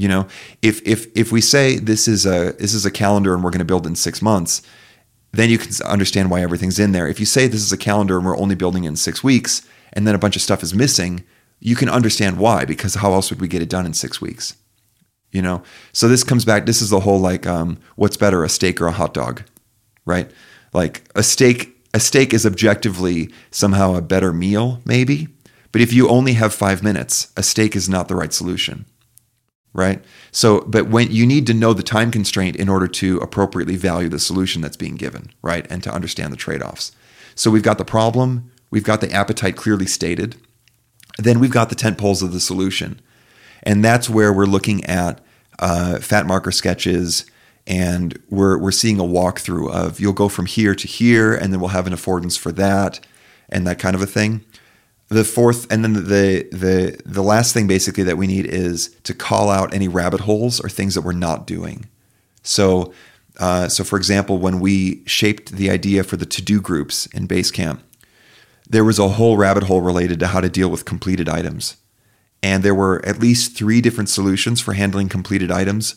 You know, if if if we say this is a this is a calendar and we're going to build in six months, then you can understand why everything's in there. If you say this is a calendar and we're only building in six weeks, and then a bunch of stuff is missing, you can understand why because how else would we get it done in six weeks? you know so this comes back this is the whole like um, what's better a steak or a hot dog right like a steak a steak is objectively somehow a better meal maybe but if you only have five minutes a steak is not the right solution right? So but when you need to know the time constraint in order to appropriately value the solution that's being given right? And to understand the trade-offs. So we've got the problem we've got the appetite clearly stated then we've got the tent poles of the solution. And that's where we're looking at uh, fat marker sketches and we're, we're seeing a walkthrough of you'll go from here to here and then we'll have an affordance for that and that kind of a thing the fourth and then the the the last thing basically that we need is to call out any rabbit holes or things that we're not doing so uh, so for example when we shaped the idea for the to-do groups in basecamp there was a whole rabbit hole related to how to deal with completed items and there were at least three different solutions for handling completed items.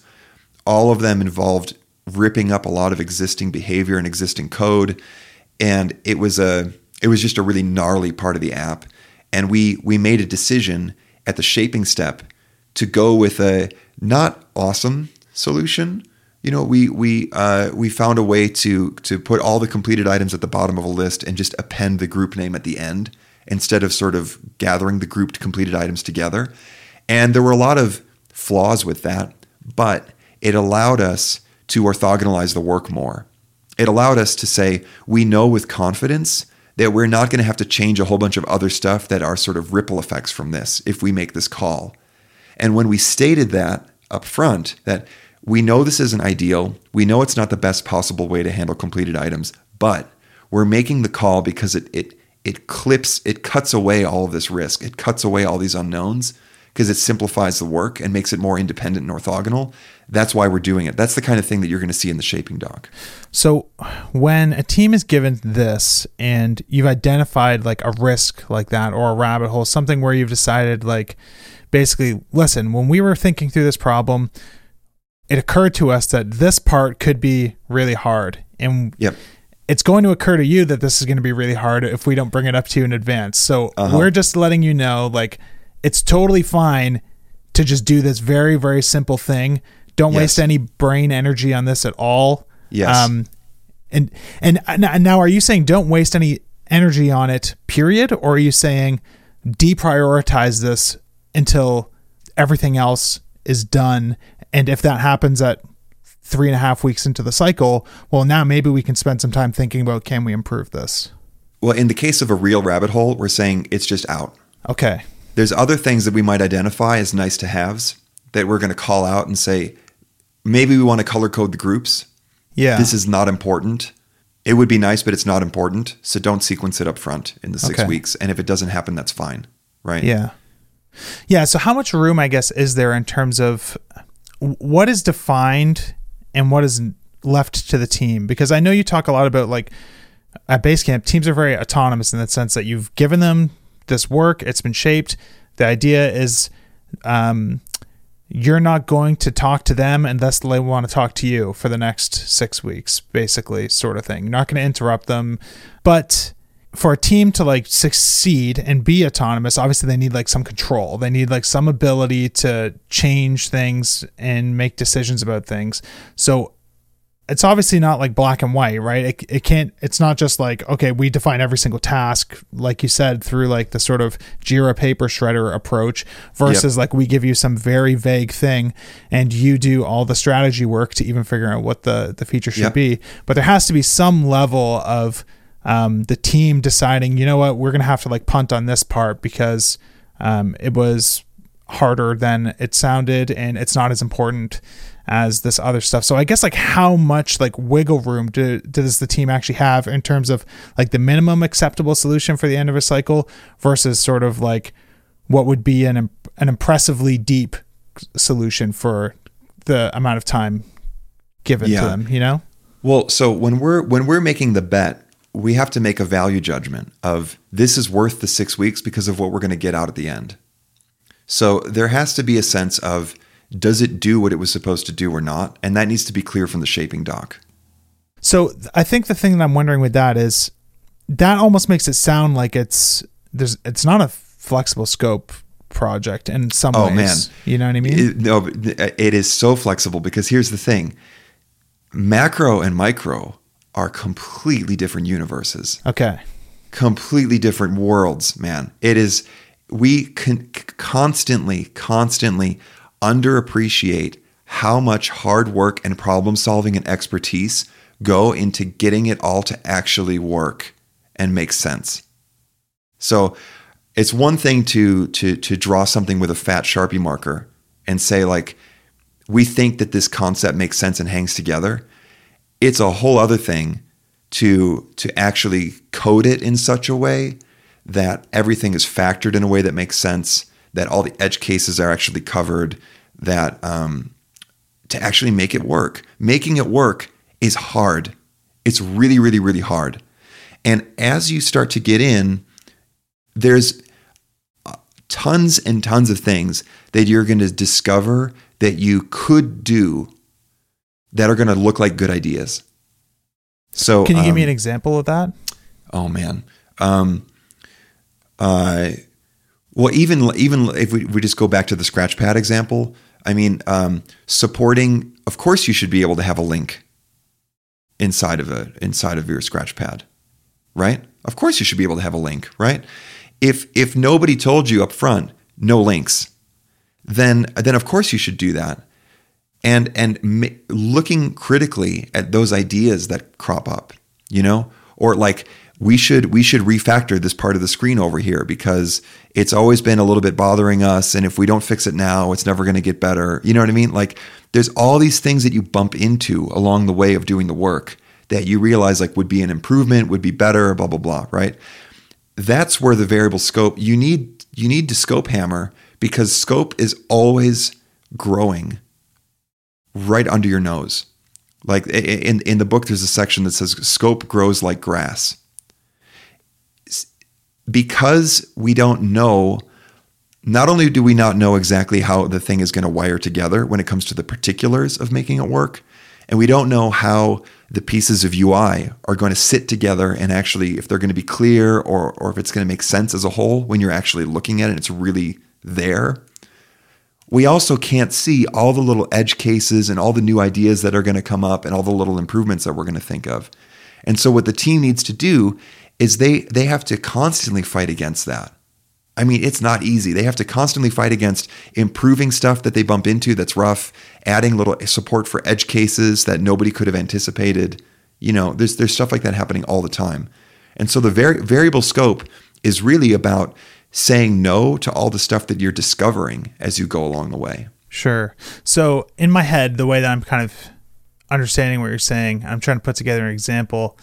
All of them involved ripping up a lot of existing behavior and existing code, and it was a it was just a really gnarly part of the app. And we we made a decision at the shaping step to go with a not awesome solution. You know, we we uh, we found a way to to put all the completed items at the bottom of a list and just append the group name at the end instead of sort of gathering the grouped completed items together. And there were a lot of flaws with that, but it allowed us to orthogonalize the work more. It allowed us to say, we know with confidence that we're not going to have to change a whole bunch of other stuff that are sort of ripple effects from this if we make this call. And when we stated that up front, that we know this isn't ideal, we know it's not the best possible way to handle completed items, but we're making the call because it it it clips, it cuts away all of this risk. It cuts away all these unknowns because it simplifies the work and makes it more independent and orthogonal. That's why we're doing it. That's the kind of thing that you're going to see in the shaping doc. So when a team is given this and you've identified like a risk like that or a rabbit hole, something where you've decided like basically, listen, when we were thinking through this problem, it occurred to us that this part could be really hard. And Yep. it's going to occur to you that this is going to be really hard if we don't bring it up to you in advance. So Uh-huh. we're just letting you know like it's totally fine to just do this very very simple thing. Don't Yes. waste any brain energy on this at all. Yes. Um and and and now are you saying don't waste any energy on it period or are you saying deprioritize this until everything else is done and if that happens at three and a half weeks into the cycle, well, now maybe we can spend some time thinking about can we improve this? Well, in the case of a real rabbit hole, we're saying it's just out. Okay. There's other things that we might identify as nice to haves that we're going to call out and say, maybe we want to color code the groups. Yeah. This is not important. It would be nice, but it's not important. So don't sequence it up front in the six Okay. weeks. And if it doesn't happen, that's fine. Right. Yeah. Yeah. So, how much room, I guess, is there in terms of what is defined and what is left to the team? Because I know you talk a lot about like at Basecamp, teams are very autonomous in the sense that you've given them this work, it's been shaped. The idea is um, you're not going to talk to them unless they want to talk to you for the next six weeks, basically, sort of thing. You're not going to interrupt them. But for a team to like succeed and be autonomous, obviously they need like some control. They need like some ability to change things and make decisions about things. So it's obviously not like black and white, right? It, it can't, it's not just like, okay, we define every single task, like you said, through like the sort of Jira paper shredder approach versus like we give you some very vague thing and you do all the strategy work to even figure out what the, the feature should Yep. be. But there has to be some level of um, the team deciding, you know what, we're going to have to like punt on this part because um, it was harder than it sounded and it's not as important as this other stuff. So I guess like how much like wiggle room do, does the team actually have in terms of like the minimum acceptable solution for the end of a cycle versus sort of like what would be an an impressively deep solution for the amount of time given Yeah. to them, you know? Well, so when we're when we're making the bet, we have to make a value judgment of this is worth the six weeks because of what we're going to get out at the end. So there has to be a sense of does it do what it was supposed to do or not, and that needs to be clear from the shaping doc. So I think the thing that I'm wondering with that is that almost makes it sound like it's there's it's not a flexible scope project in some Oh, ways. man. You know what I mean? It, no, uh, it is so flexible because here's the thing: macro and micro are completely different universes. okay. completely different worlds, man. It is we con- constantly, constantly underappreciate how much hard work and problem solving and expertise go into getting it all to actually work and make sense. So it's one thing to to to draw something with a fat sharpie marker and say like we think that this concept makes sense and hangs together. It's a whole other thing to to actually code it in such a way that everything is factored in a way that makes sense, that all the edge cases are actually covered, that um, to actually make it work. Making it work is hard. It's really, really, really hard. And as you start to get in, there's uh, tons and tons of things that you're going to discover that you could do that are going to look like good ideas. So, Can you give me um, an example of that? Oh man. Um, uh, well, even even if we, we just go back to the Scratchpad example, I mean, um, supporting. Of course, you should be able to have a link inside of a inside of your Scratchpad, right? Of course, you should be able to have a link, right? If if nobody told you up front, no links, then then of course you should do that and and ma- looking critically at those ideas that crop up you know or like we should we should refactor this part of the screen over here because it's always been a little bit bothering us and if we don't fix it now it's never going to get better you know what i mean like there's all these things that you bump into along the way of doing the work that you realize like would be an improvement would be better blah blah blah right that's where the variable scope you need you need to scope hammer because scope is always growing right under your nose. Like in in the book, there's a section that says scope grows like grass. Because we don't know, not only do we not know exactly how the thing is going to wire together when it comes to the particulars of making it work, and we don't know how the pieces of UI are going to sit together and actually if they're going to be clear or or if it's going to make sense as a whole when you're actually looking at it, it's really there we also can't see all the little edge cases and all the new ideas that are going to come up and all the little improvements that we're going to think of. And so what the team needs to do is they they have to constantly fight against that. I mean, it's not easy. They have to constantly fight against improving stuff that they bump into that's rough, adding little support for edge cases that nobody could have anticipated. You know, there's there's stuff like that happening all the time. And so the vari- variable scope is really about saying no to all the stuff that you're discovering as you go along the way. Sure. So in my head, the way that I'm kind of understanding what you're saying, I'm trying to put together an example.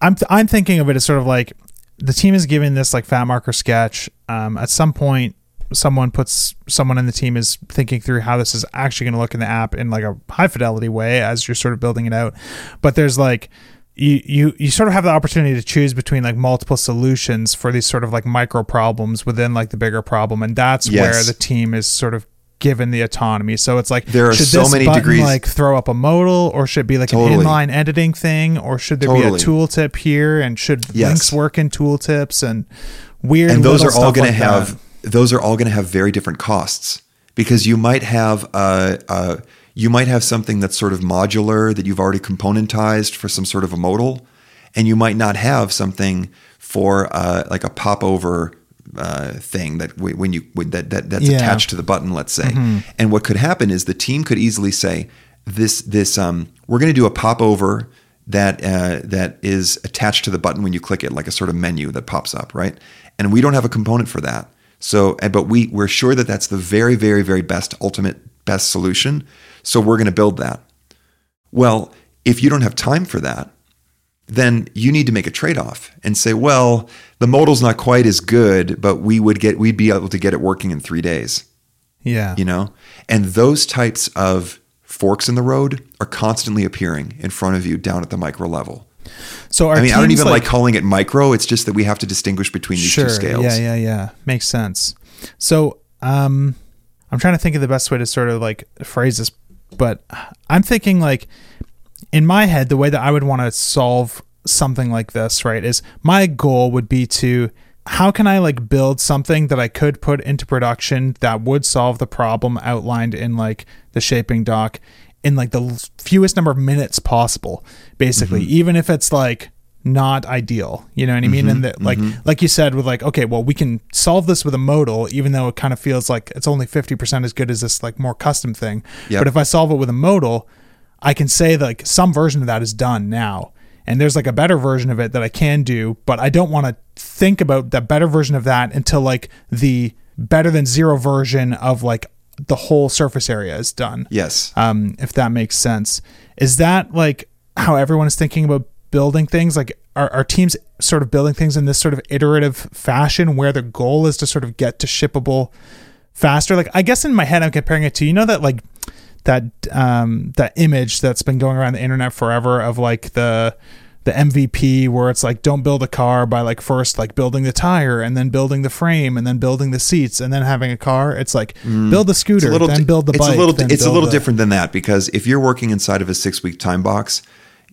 I'm th- I'm thinking of it as sort of like the team is given this like fat marker sketch. Um, at some point, someone puts someone in the team is thinking through how this is actually going to look in the app in like a high fidelity way as you're sort of building it out. But there's like you you you sort of have the opportunity to choose between like multiple solutions for these sort of like micro problems within like the bigger problem, and that's Yes. where the team is sort of given the autonomy. So it's like There are should so many button, degrees- like throw up a modal, or should it be like Totally. an inline editing thing, or should there Totally. be a tooltip here, and should Yes. links work in tooltips and weird and those are all going to have that. those are all going to have very different costs because you might have uh, uh, you might have something that's sort of modular that you've already componentized for some sort of a modal, and you might not have something for uh, like a popover uh, thing that when you that, that that's Yeah. attached to the button, let's say. And what could happen is the team could easily say this this um, we're going to do a popover that uh, that is attached to the button when you click it, like a sort of menu that pops up, right? And we don't have a component for that. So, but we we're sure that that's the very, very, very best, ultimate best solution. So we're going to build that. Well, if you don't have time for that, then you need to make a trade-off and say, well, the modal's not quite as good, but we would get we'd be able to get it working in three days. Yeah, you know? And those types of forks in the road are constantly appearing in front of you down at the micro level. So i mean i don't even like, calling it micro. It's just that we have to distinguish between these sure, two scales. Yeah, yeah, yeah. Makes sense. So, um, I'm trying to think of the best way to sort of like phrase this, but I'm thinking like in my head, the way that I would want to solve something like this, right, is my goal would be to how can I like build something that I could put into production that would solve the problem outlined in like the shaping doc in like the fewest number of minutes possible, basically, mm-hmm. even if it's like not ideal. You know what I mean? Mm-hmm, and that like mm-hmm. like you said with like, okay, well we can solve this with a modal, even though it kind of feels like it's only fifty percent as good as this like more custom thing. Yep. But if I solve it with a modal, I can say that like some version of that is done now. And there's like a better version of it that I can do, but I don't want to think about that better version of that until like the better than zero version of like the whole surface area is done yes um, if that makes sense. Is that like how everyone is thinking about building things? Like, are, are teams sort of building things in this sort of iterative fashion where the goal is to sort of get to shippable faster? Like, I guess in my head, I'm comparing it to, you know, that like that, um, that image that's been going around the internet forever of like the, the MVP where it's like don't build a car by like first like building the tire and then building the frame and then building the seats and then having a car. It's like build a scooter, it's a little then di- build the it's bike. a little it's a little the- different than that because if you're working inside of a six week time box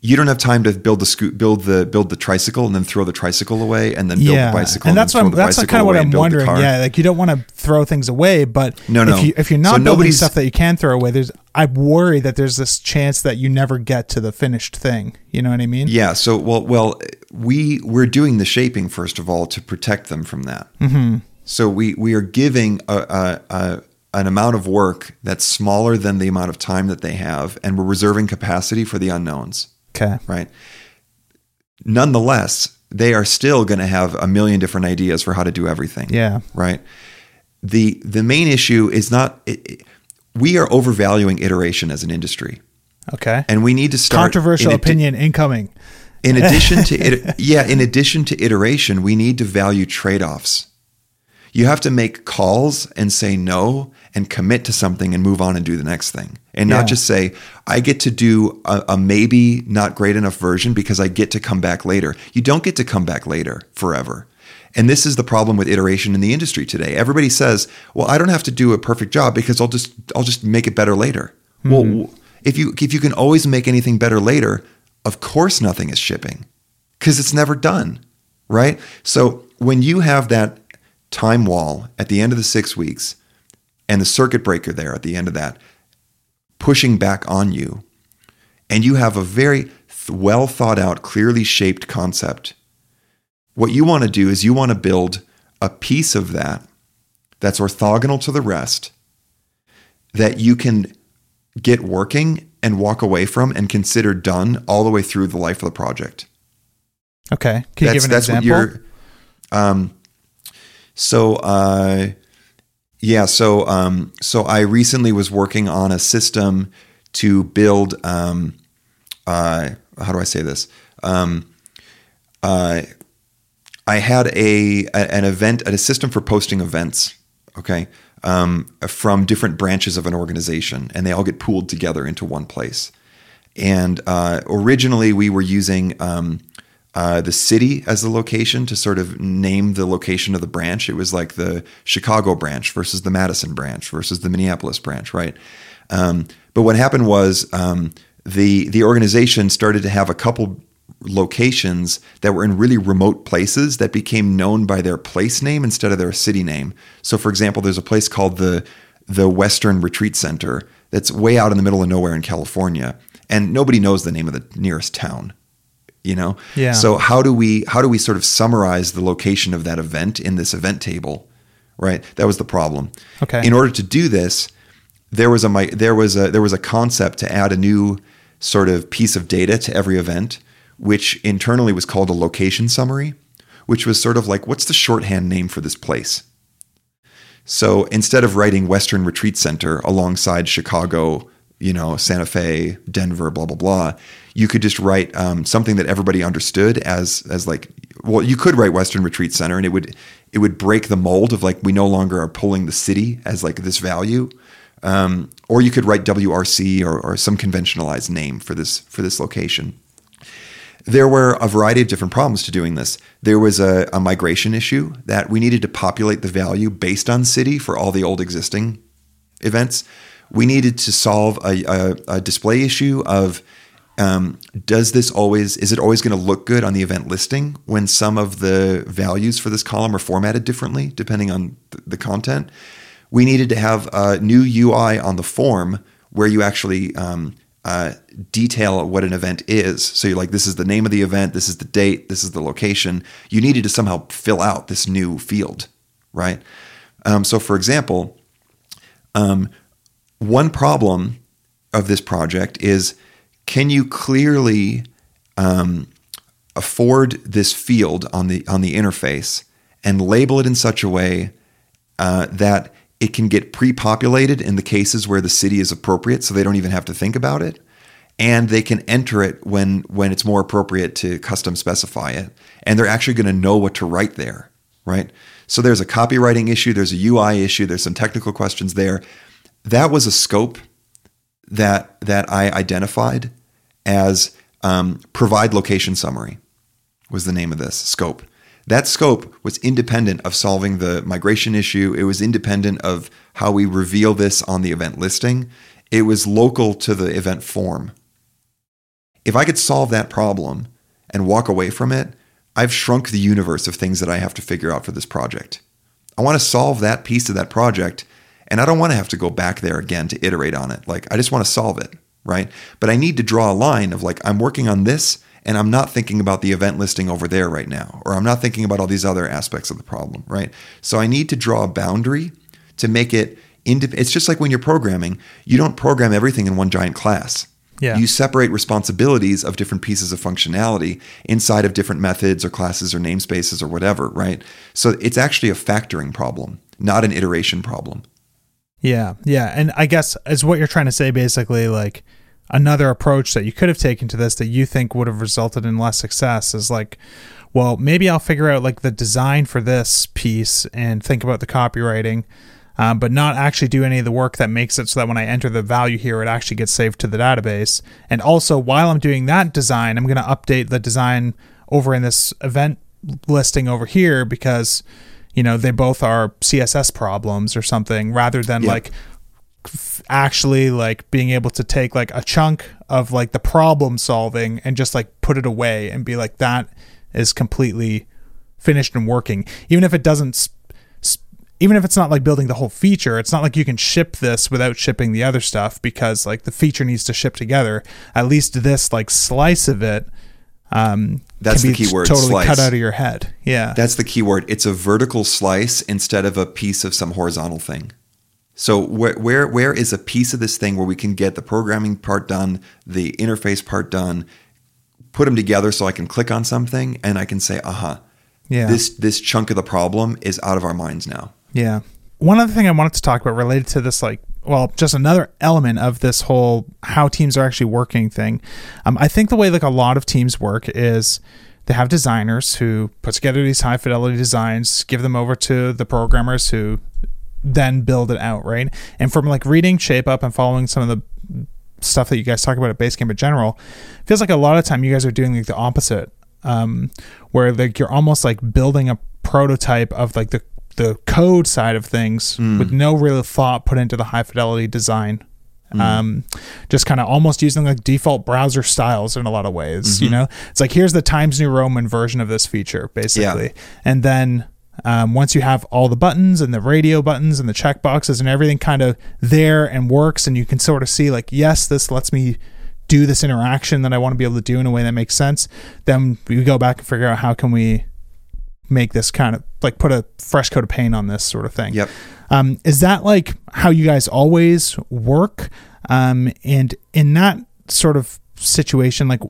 you don't have time to build the scoot build the build the tricycle and then throw the tricycle away and then build the bicycle and that's then what I'm, that's kind of what I'm and wondering. Yeah, like you don't want to throw things away, but No, no. If, you, if you're So not building stuff that you can throw away, there's I worry that there's this chance that you never get to the finished thing. You know what I mean? Yeah. So well, well, we we're doing the shaping first of all to protect them from that. Mm-hmm. So we we are giving a, a, a an amount of work that's smaller than the amount of time that they have, and we're reserving capacity for the unknowns. Okay. Right. Nonetheless, they are still going to have a million different ideas for how to do everything. Yeah. Right. The the main issue is not. It, it- we are overvaluing iteration as an industry, Okay. and we need to start Controversial in opinion incoming. in addition to <laughs> it, yeah, in addition to iteration, we need to value trade-offs. You have to make calls and say no and commit to something and move on and do the next thing. And Yeah. not just say, I get to do a, a maybe not great enough version because I get to come back later. You don't get to come back later forever. And this is the problem with iteration in the industry today. Everybody says, "Well, I don't have to do a perfect job because I'll just I'll just make it better later." Mm-hmm. Well, if you if you can always make anything better later, of course nothing is shipping because it's never done, right? So when you have that time wall at the end of the six weeks and the circuit breaker there at the end of that pushing back on you, and you have a very th- well thought out, clearly shaped concept, what you want to do is you want to build a piece of that that's orthogonal to the rest that you can get working and walk away from and consider done all the way through the life of the project. Okay. Can you that's, give an that's example? what you're um so uh yeah so um so I recently was working on a system to build um uh how do I say this? Um uh I had a, a an event a system for posting events okay um, from different branches of an organization and they all get pooled together into one place. And uh, originally we were using um, uh, the city as the location to sort of name the location of the branch. It was like the Chicago branch versus the Madison branch versus the Minneapolis branch, right? Um, but what happened was um, the the organization started to have a couple locations that were in really remote places that became known by their place name instead of their city name. So, for example, there's a place called the the Western Retreat Center that's way out in the middle of nowhere in California, and nobody knows the name of the nearest town you know Yeah. so how do we how do we sort of summarize the location of that event in this event table right that was the problem Okay. in order to do this there was a there was a there was a concept to add a new sort of piece of data to every event which internally was called a location summary which was sort of like what's the shorthand name for this place so instead of writing Western Retreat Center alongside Chicago, you know, Santa Fe, Denver, blah blah blah, you could just write um, something that everybody understood as as like, well, you could write Western Retreat Center, and it would it would break the mold of like we no longer are pulling the city as like this value, um, or you could write WRC or, or some conventionalized name for this for this location there were a variety of different problems to doing this. There was a, a, migration issue that we needed to populate the value based on city for all the old existing events. We needed to solve a, a, a display issue of um, does this always is it always going to look good on the event listing when some of the values for this column are formatted differently depending on th- the content. We needed to have a new UI on the form where you actually um, uh, detail what an event is. So you're like, this is the name of the event, this is the date, this is the location. You needed to somehow fill out this new field, right? Um, so, for example, um, one problem of this project is can you clearly um, afford this field on the on the interface and label it in such a way uh, that it can get pre-populated in the cases where the city is appropriate so they don't even have to think about it? And they can enter it when when it's more appropriate to custom specify it and they're actually going to know what to write there right? So there's a copywriting issue there's a ui issue there's some technical questions there that was a scope that that i identified as um, provide location summary was the name of this scope that scope was independent of solving the migration issue. It was independent of how we reveal this on the event listing. It was local to the event form. If I could solve that problem and walk away from it, I've shrunk the universe of things that I have to figure out for this project. I want to solve that piece of that project, and I don't want to have to go back there again to iterate on it. Like, I just want to solve it, right? But I need to draw a line of like, I'm working on this and I'm not thinking about the event listing over there right now, or I'm not thinking about all these other aspects of the problem, right? So I need to draw a boundary to make it. Indep- it's just like when you're programming, you don't program everything in one giant class. Yeah. You separate responsibilities of different pieces of functionality inside of different methods or classes or namespaces or whatever, right? So it's actually a factoring problem, not an iteration problem. Yeah, yeah, and I guess is what you're trying to say basically like another approach that you could have taken to this that you think would have resulted in less success is like well maybe i'll figure out like the design for this piece and think about the copywriting um, but not actually do any of the work that makes it so that when i enter the value here it actually gets saved to the database. And also while i'm doing that design i'm going to update the design over in this event listing over here because you know they both are css problems or something rather than Yep. like actually like being able to take like a chunk of like the problem solving and just like put it away and be like that is completely finished and working even if it doesn't even if it's not like building the whole feature it's not like you can ship this without shipping the other stuff because like the feature needs to ship together at least this like slice of it um, That's the key word, Totally slice. cut out of your head. Yeah. That's the key word. It's a vertical slice instead of a piece of some horizontal thing. So where where where is a piece of this thing where we can get the programming part done, the interface part done, put them together so I can click on something and I can say, "Uh-huh. yeah. This this chunk of the problem is out of our minds now." Yeah. One other thing I wanted to talk about related to this, like, well, just another element of this whole how teams are actually working thing. Um, I think the way like a lot of teams work is they have designers who put together these high fidelity designs, give them over to the programmers who then build it out, right? And from like reading Shape Up and following some of the stuff that you guys talk about at Basecamp in general, feels like a lot of time you guys are doing like the opposite, um, where like you're almost like building a prototype of like the the code side of things with no real thought put into the high fidelity design. Um, just kind of almost using like default browser styles in a lot of ways. You know, it's like here's the Times New Roman version of this feature, basically, and then um, once you have all the buttons and the radio buttons and the check boxes and everything kind of there and works, and you can sort of see like, yes, this lets me do this interaction that I want to be able to do in a way that makes sense. Then we go back and figure out how can we make this kind of like put a fresh coat of paint on this sort of thing. Yep. Um, is that like how you guys always work? Um, and in that sort of situation, like,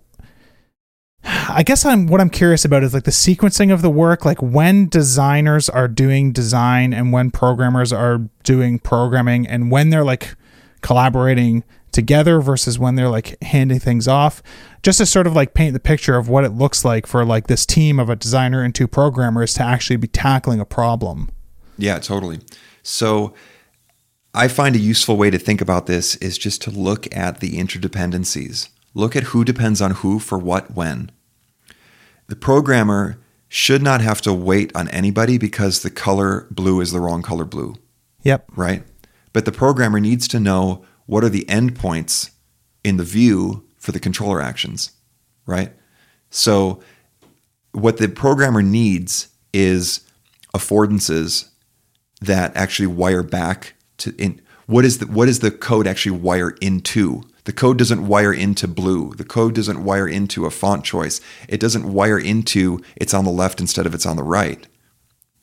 I guess I'm what I'm curious about is like the sequencing of the work, like when designers are doing design and when programmers are doing programming, and when they're like collaborating together versus when they're like handing things off just to sort of like paint the picture of what it looks like for like this team of a designer and two programmers to actually be tackling a problem Yeah, totally. So I find a useful way to think about this is just to look at the interdependencies. Look at who depends on who for what when. The programmer should not have to wait on anybody because the color blue is the wrong color blue, yep right? But the programmer needs to know what are the endpoints in the view for the controller actions, right? So what the programmer needs is affordances that actually wire back to in what is the what is the code actually wire into? The code doesn't wire into blue. The code doesn't wire into a font choice. It doesn't wire into it's on the left instead of it's on the right.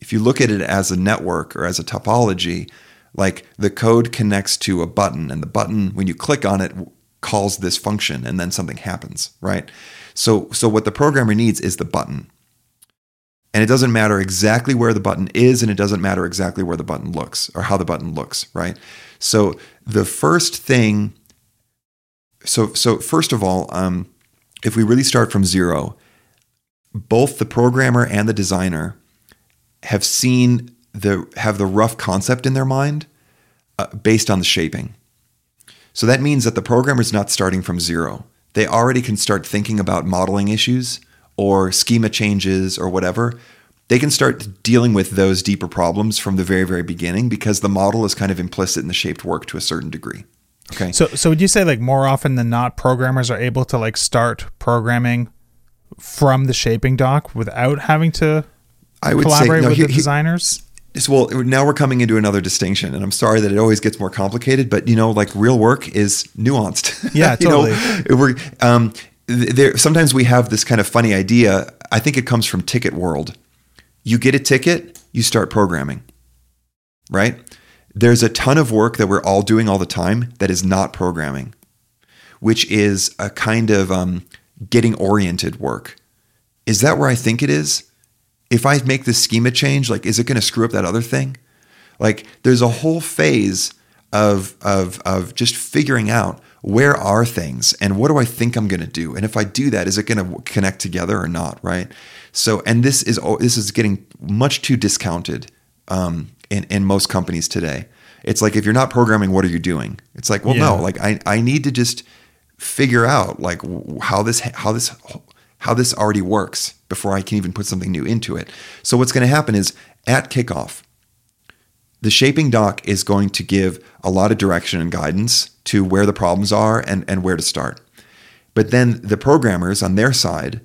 If you look at it as a network or as a topology like the code connects to a button and the button when you click on it calls this function and then something happens right? So so what the programmer needs is the button. And it doesn't matter exactly where the button is and it doesn't matter exactly where the button looks or how the button looks right? So the first thing so so first of all um, if we really start from zero both the programmer and the designer have seen the have the rough concept in their mind uh, based on the shaping so that means that the programmer is not starting from zero they already can start thinking about modeling issues or schema changes or whatever, they can start dealing with those deeper problems from the very, very beginning because the model is kind of implicit in the shaped work to a certain degree. Okay. so so would you say like more often than not programmers are able to like start programming from the shaping doc without having to I would say collaborate no, with he- the designers well, now we're coming into another distinction, and I'm sorry that it always gets more complicated, but you know, like real work is nuanced. <laughs> Yeah, you know, totally. we're um, there. Sometimes we have this kind of funny idea. I think it comes from Ticket World. You get a ticket, you start programming, right? There's a ton of work that we're all doing all the time that is not programming, which is a kind of um, getting oriented work. Is that where I think it is? If I make this schema change, like, is it going to screw up that other thing? Like, there's a whole phase of of of just figuring out where are things and what do I think I'm going to do, and if I do that, is it going to connect together or not? Right. So, and this is this is getting much too discounted um, in in most companies today. It's like if you're not programming, what are you doing? It's like, well, no, like I I need to just figure out like how this how this how this already works before I can even put something new into it. So what's going to happen is at kickoff, the shaping doc is going to give a lot of direction and guidance to where the problems are and, and where to start. But then the programmers on their side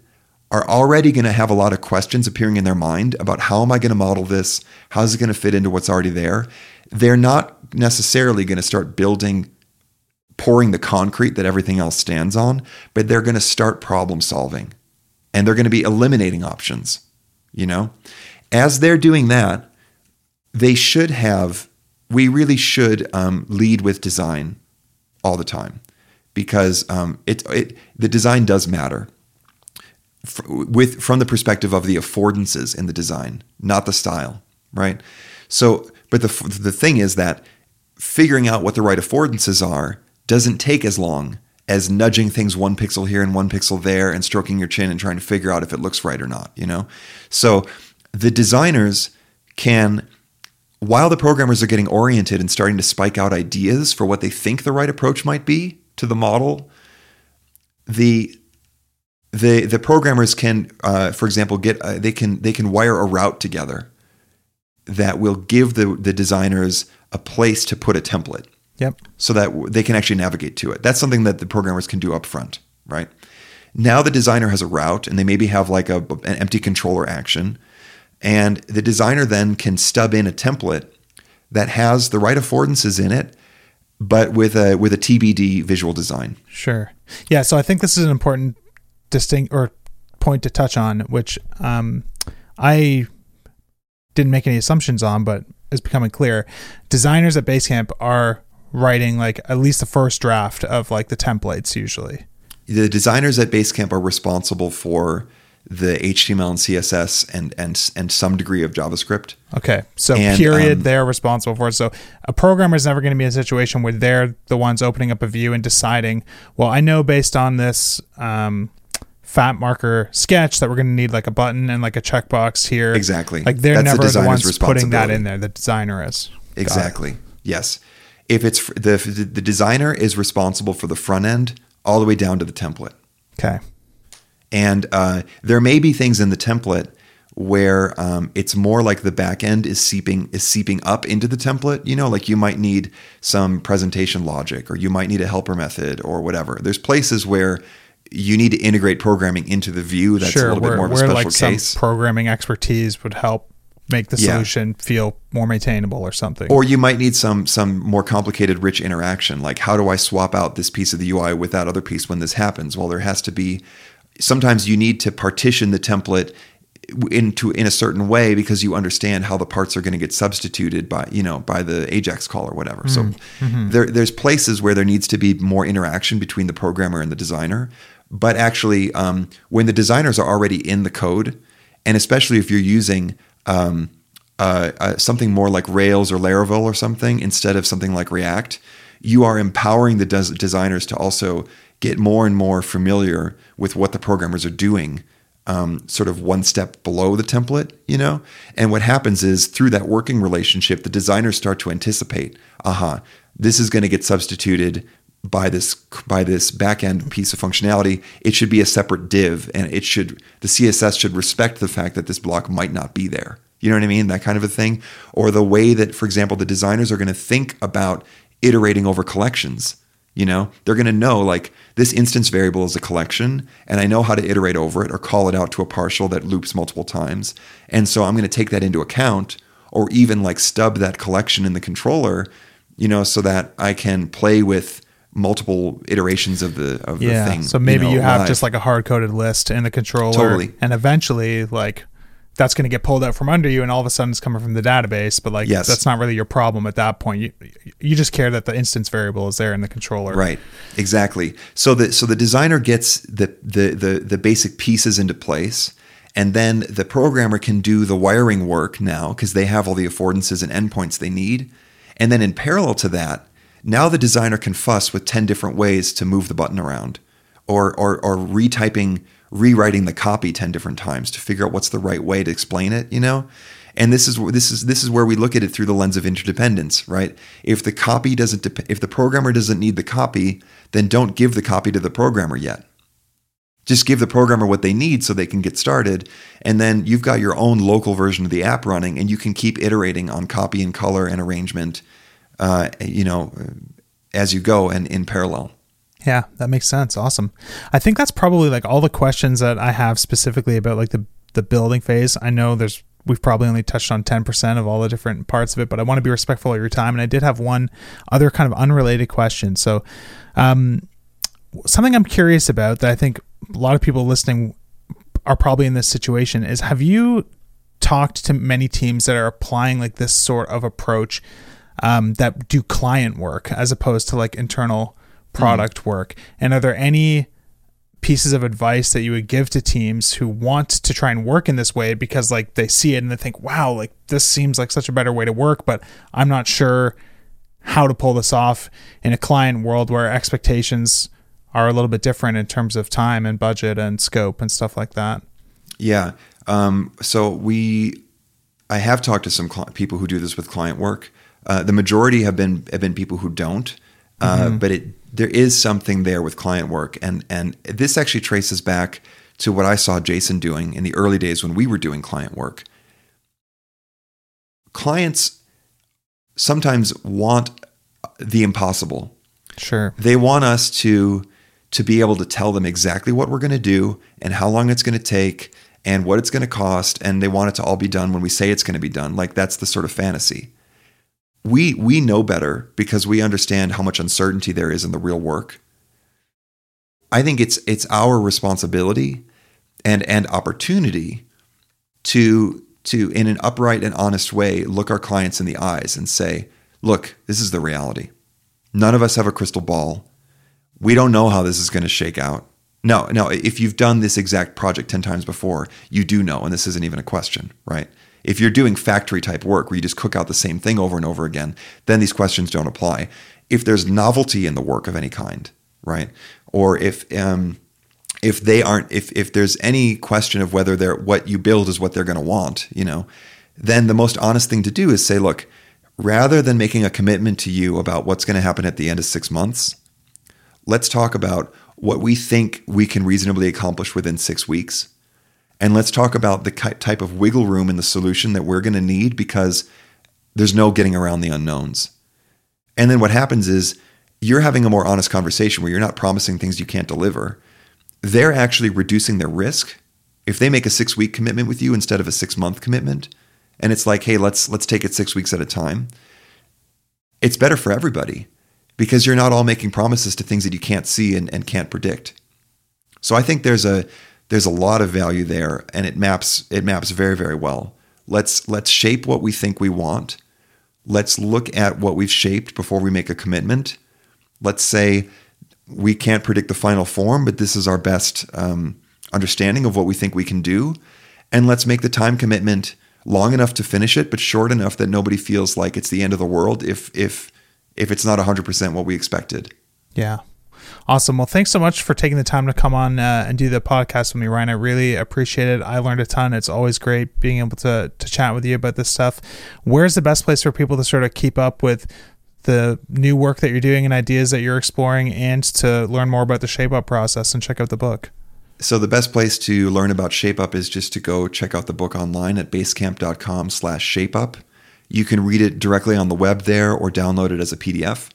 are already going to have a lot of questions appearing in their mind about how am I going to model this? How's it going to fit into what's already there? They're not necessarily going to start building pouring the concrete that everything else stands on, but they're going to start problem solving. And they're going to be eliminating options. You know, as they're doing that, they should have. We really should um, lead with design all the time because um, it, it the design does matter with from the perspective of the affordances in the design, not the style, right? So, but the the thing is that figuring out what the right affordances are doesn't take as long as nudging things one pixel here and one pixel there and stroking your chin and trying to figure out if it looks right or not, you know? So, the designers can while the programmers are getting oriented and starting to spike out ideas for what they think the right approach might be to the model, the the the programmers can, uh, for example, get uh, they can they can wire a route together that will give the the designers a place to put a template. Yep. So that they can actually navigate to it. That's something that the programmers can do up front, right? Now the designer has a route, and they maybe have like a, an empty controller action, and the designer then can stub in a template that has the right affordances in it, but with a with a TBD visual design. Sure. Yeah. So I think this is an important distinct or point to touch on, which um, I didn't make any assumptions on, but is becoming clear. Designers at Basecamp are writing like at least the first draft of like the templates usually. The designers at Basecamp are responsible for the HTML and CSS and and and some degree of JavaScript. Okay, so and, period, um, they're responsible for it. So a programmer is never going to be in a situation where they're the ones opening up a view and deciding, well, I know based on this um, fat marker sketch that we're going to need like a button and like a checkbox here. Exactly. Like they're That's never the, the ones putting that in there. The designer is. Exactly. Yes. If it's the the designer is responsible for the front end all the way down to the template. Okay. And uh, there may be things in the template where um, it's more like the back end is seeping is seeping up into the template. You know, like you might need some presentation logic, or you might need a helper method, or whatever. There's places where you need to integrate programming into the view. That's sure, a little where, bit more of a special like case. Some programming expertise would help make the solution yeah. feel more maintainable or something. Or you might need some some more complicated, rich interaction. Like how do I swap out this piece of the UI with that other piece when this happens? Well, there has to be. Sometimes you need to partition the template into in a certain way because you understand how the parts are going to get substituted by you know by the ajax call or whatever mm, so mm-hmm. there, there's places where there needs to be more interaction between the programmer and the designer but actually um, when the designers are already in the code and especially if you're using um, uh, uh, something more like rails or laravel or something instead of something like react you are empowering the des- designers to also get more and more familiar with what the programmers are doing um, sort of one step below the template, you know? And what happens is through that working relationship, the designers start to anticipate, aha, this is going to get substituted by this by this backend piece of functionality, it should be a separate div, and it should the CSS should respect the fact that this block might not be there. You know what I mean? That kind of a thing, or the way that, for example, the designers are going to think about iterating over collections. You know, they're going to know like this instance variable is a collection, and I know how to iterate over it or call it out to a partial that loops multiple times, and so I'm going to take that into account, or even like stub that collection in the controller, you know, so that I can play with multiple iterations of the of yeah, the thing. So maybe you, know, you have live. just like a hard coded list in the controller, totally. and eventually like that's going to get pulled out from under you, and all of a sudden it's coming from the database. But like yes. that's not really your problem at that point. You you just care that the instance variable is there in the controller. Right. Exactly. So the so the designer gets the the the, the basic pieces into place. And then the programmer can do the wiring work now because they have all the affordances and endpoints they need. And then in parallel to that, now the designer can fuss with 10 different ways to move the button around or, or, or retyping, rewriting the copy 10 different times to figure out what's the right way to explain it, you know? And this is this is this is where we look at it through the lens of interdependence, right? If the copy doesn't dep- if the programmer doesn't need the copy, then don't give the copy to the programmer yet. Just give the programmer what they need so they can get started, and then you've got your own local version of the app running, and you can keep iterating on copy and color and arrangement uh, you know, as you go and in parallel. Yeah, that makes sense. Awesome. I think that's probably like all the questions that I have specifically about like the the building phase. I know there's we've probably only touched on 10% of all the different parts of it, but I want to be respectful of your time. And I did have one other kind of unrelated question. So, um, something I'm curious about that I think a lot of people listening are probably in this situation is have you talked to many teams that are applying like this sort of approach um, that do client work as opposed to like internal product mm-hmm. work? And are there any pieces of advice that you would give to teams who want to try and work in this way because like they see it and they think, wow, like this seems like such a better way to work, but I'm not sure how to pull this off in a client world where expectations are a little bit different in terms of time and budget and scope and stuff like that. Yeah. Um, so we, I have talked to some cl- people who do this with client work. Uh, the majority have been have been people who don't, uh, mm-hmm. but it there is something there with client work, and and this actually traces back to what I saw Jason doing in the early days when we were doing client work. Clients sometimes want the impossible. Sure. They want us to to be able to tell them exactly what we're going to do and how long it's going to take and what it's going to cost and they want it to all be done when we say it's going to be done. Like that's the sort of fantasy we we know better because we understand how much uncertainty there is in the real work. I think it's it's our responsibility and and opportunity to to in an upright and honest way look our clients in the eyes and say, "Look, this is the reality. None of us have a crystal ball. We don't know how this is going to shake out." No, no, if you've done this exact project 10 times before, you do know and this isn't even a question, right? If you're doing factory type work where you just cook out the same thing over and over again, then these questions don't apply. If there's novelty in the work of any kind, right? Or if um, if they aren't if if there's any question of whether they're what you build is what they're going to want, you know, then the most honest thing to do is say, look, rather than making a commitment to you about what's going to happen at the end of 6 months, let's talk about what we think we can reasonably accomplish within 6 weeks and let's talk about the type of wiggle room in the solution that we're going to need because there's no getting around the unknowns. And then what happens is you're having a more honest conversation where you're not promising things you can't deliver. They're actually reducing their risk. If they make a 6-week commitment with you instead of a 6-month commitment, and it's like, "Hey, let's let's take it 6 weeks at a time." It's better for everybody because you're not all making promises to things that you can't see and, and can't predict. So I think there's a there's a lot of value there and it maps it maps very very well. Let's let's shape what we think we want. Let's look at what we've shaped before we make a commitment. Let's say we can't predict the final form but this is our best um, understanding of what we think we can do. And let's make the time commitment long enough to finish it but short enough that nobody feels like it's the end of the world if if if it's not 100% what we expected. Yeah Awesome. Well, thanks so much for taking the time to come on uh, and do the podcast with me, Ryan. I really appreciate it. I learned a ton. It's always great being able to to chat with you about this stuff. Where's the best place for people to sort of keep up with the new work that you're doing and ideas that you're exploring and to learn more about the shape up process and check out the book? So the best place to learn about shape up is just to go check out the book online at basecamp.com slash shapeup. You can read it directly on the web there or download it as a PDF.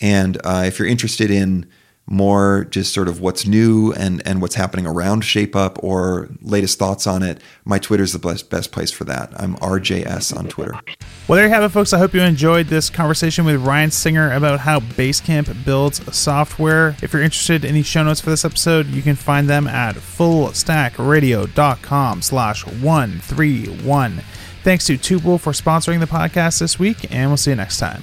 And uh, if you're interested in more just sort of what's new and, and what's happening around Shape Up or latest thoughts on it, my Twitter is the best, best place for that. I'm RJS on Twitter. Well, there you have it, folks. I hope you enjoyed this conversation with Ryan Singer about how Basecamp builds software. If you're interested in the show notes for this episode, you can find them at fullstackradio.com slash 131. Thanks to Tuple for sponsoring the podcast this week, and we'll see you next time.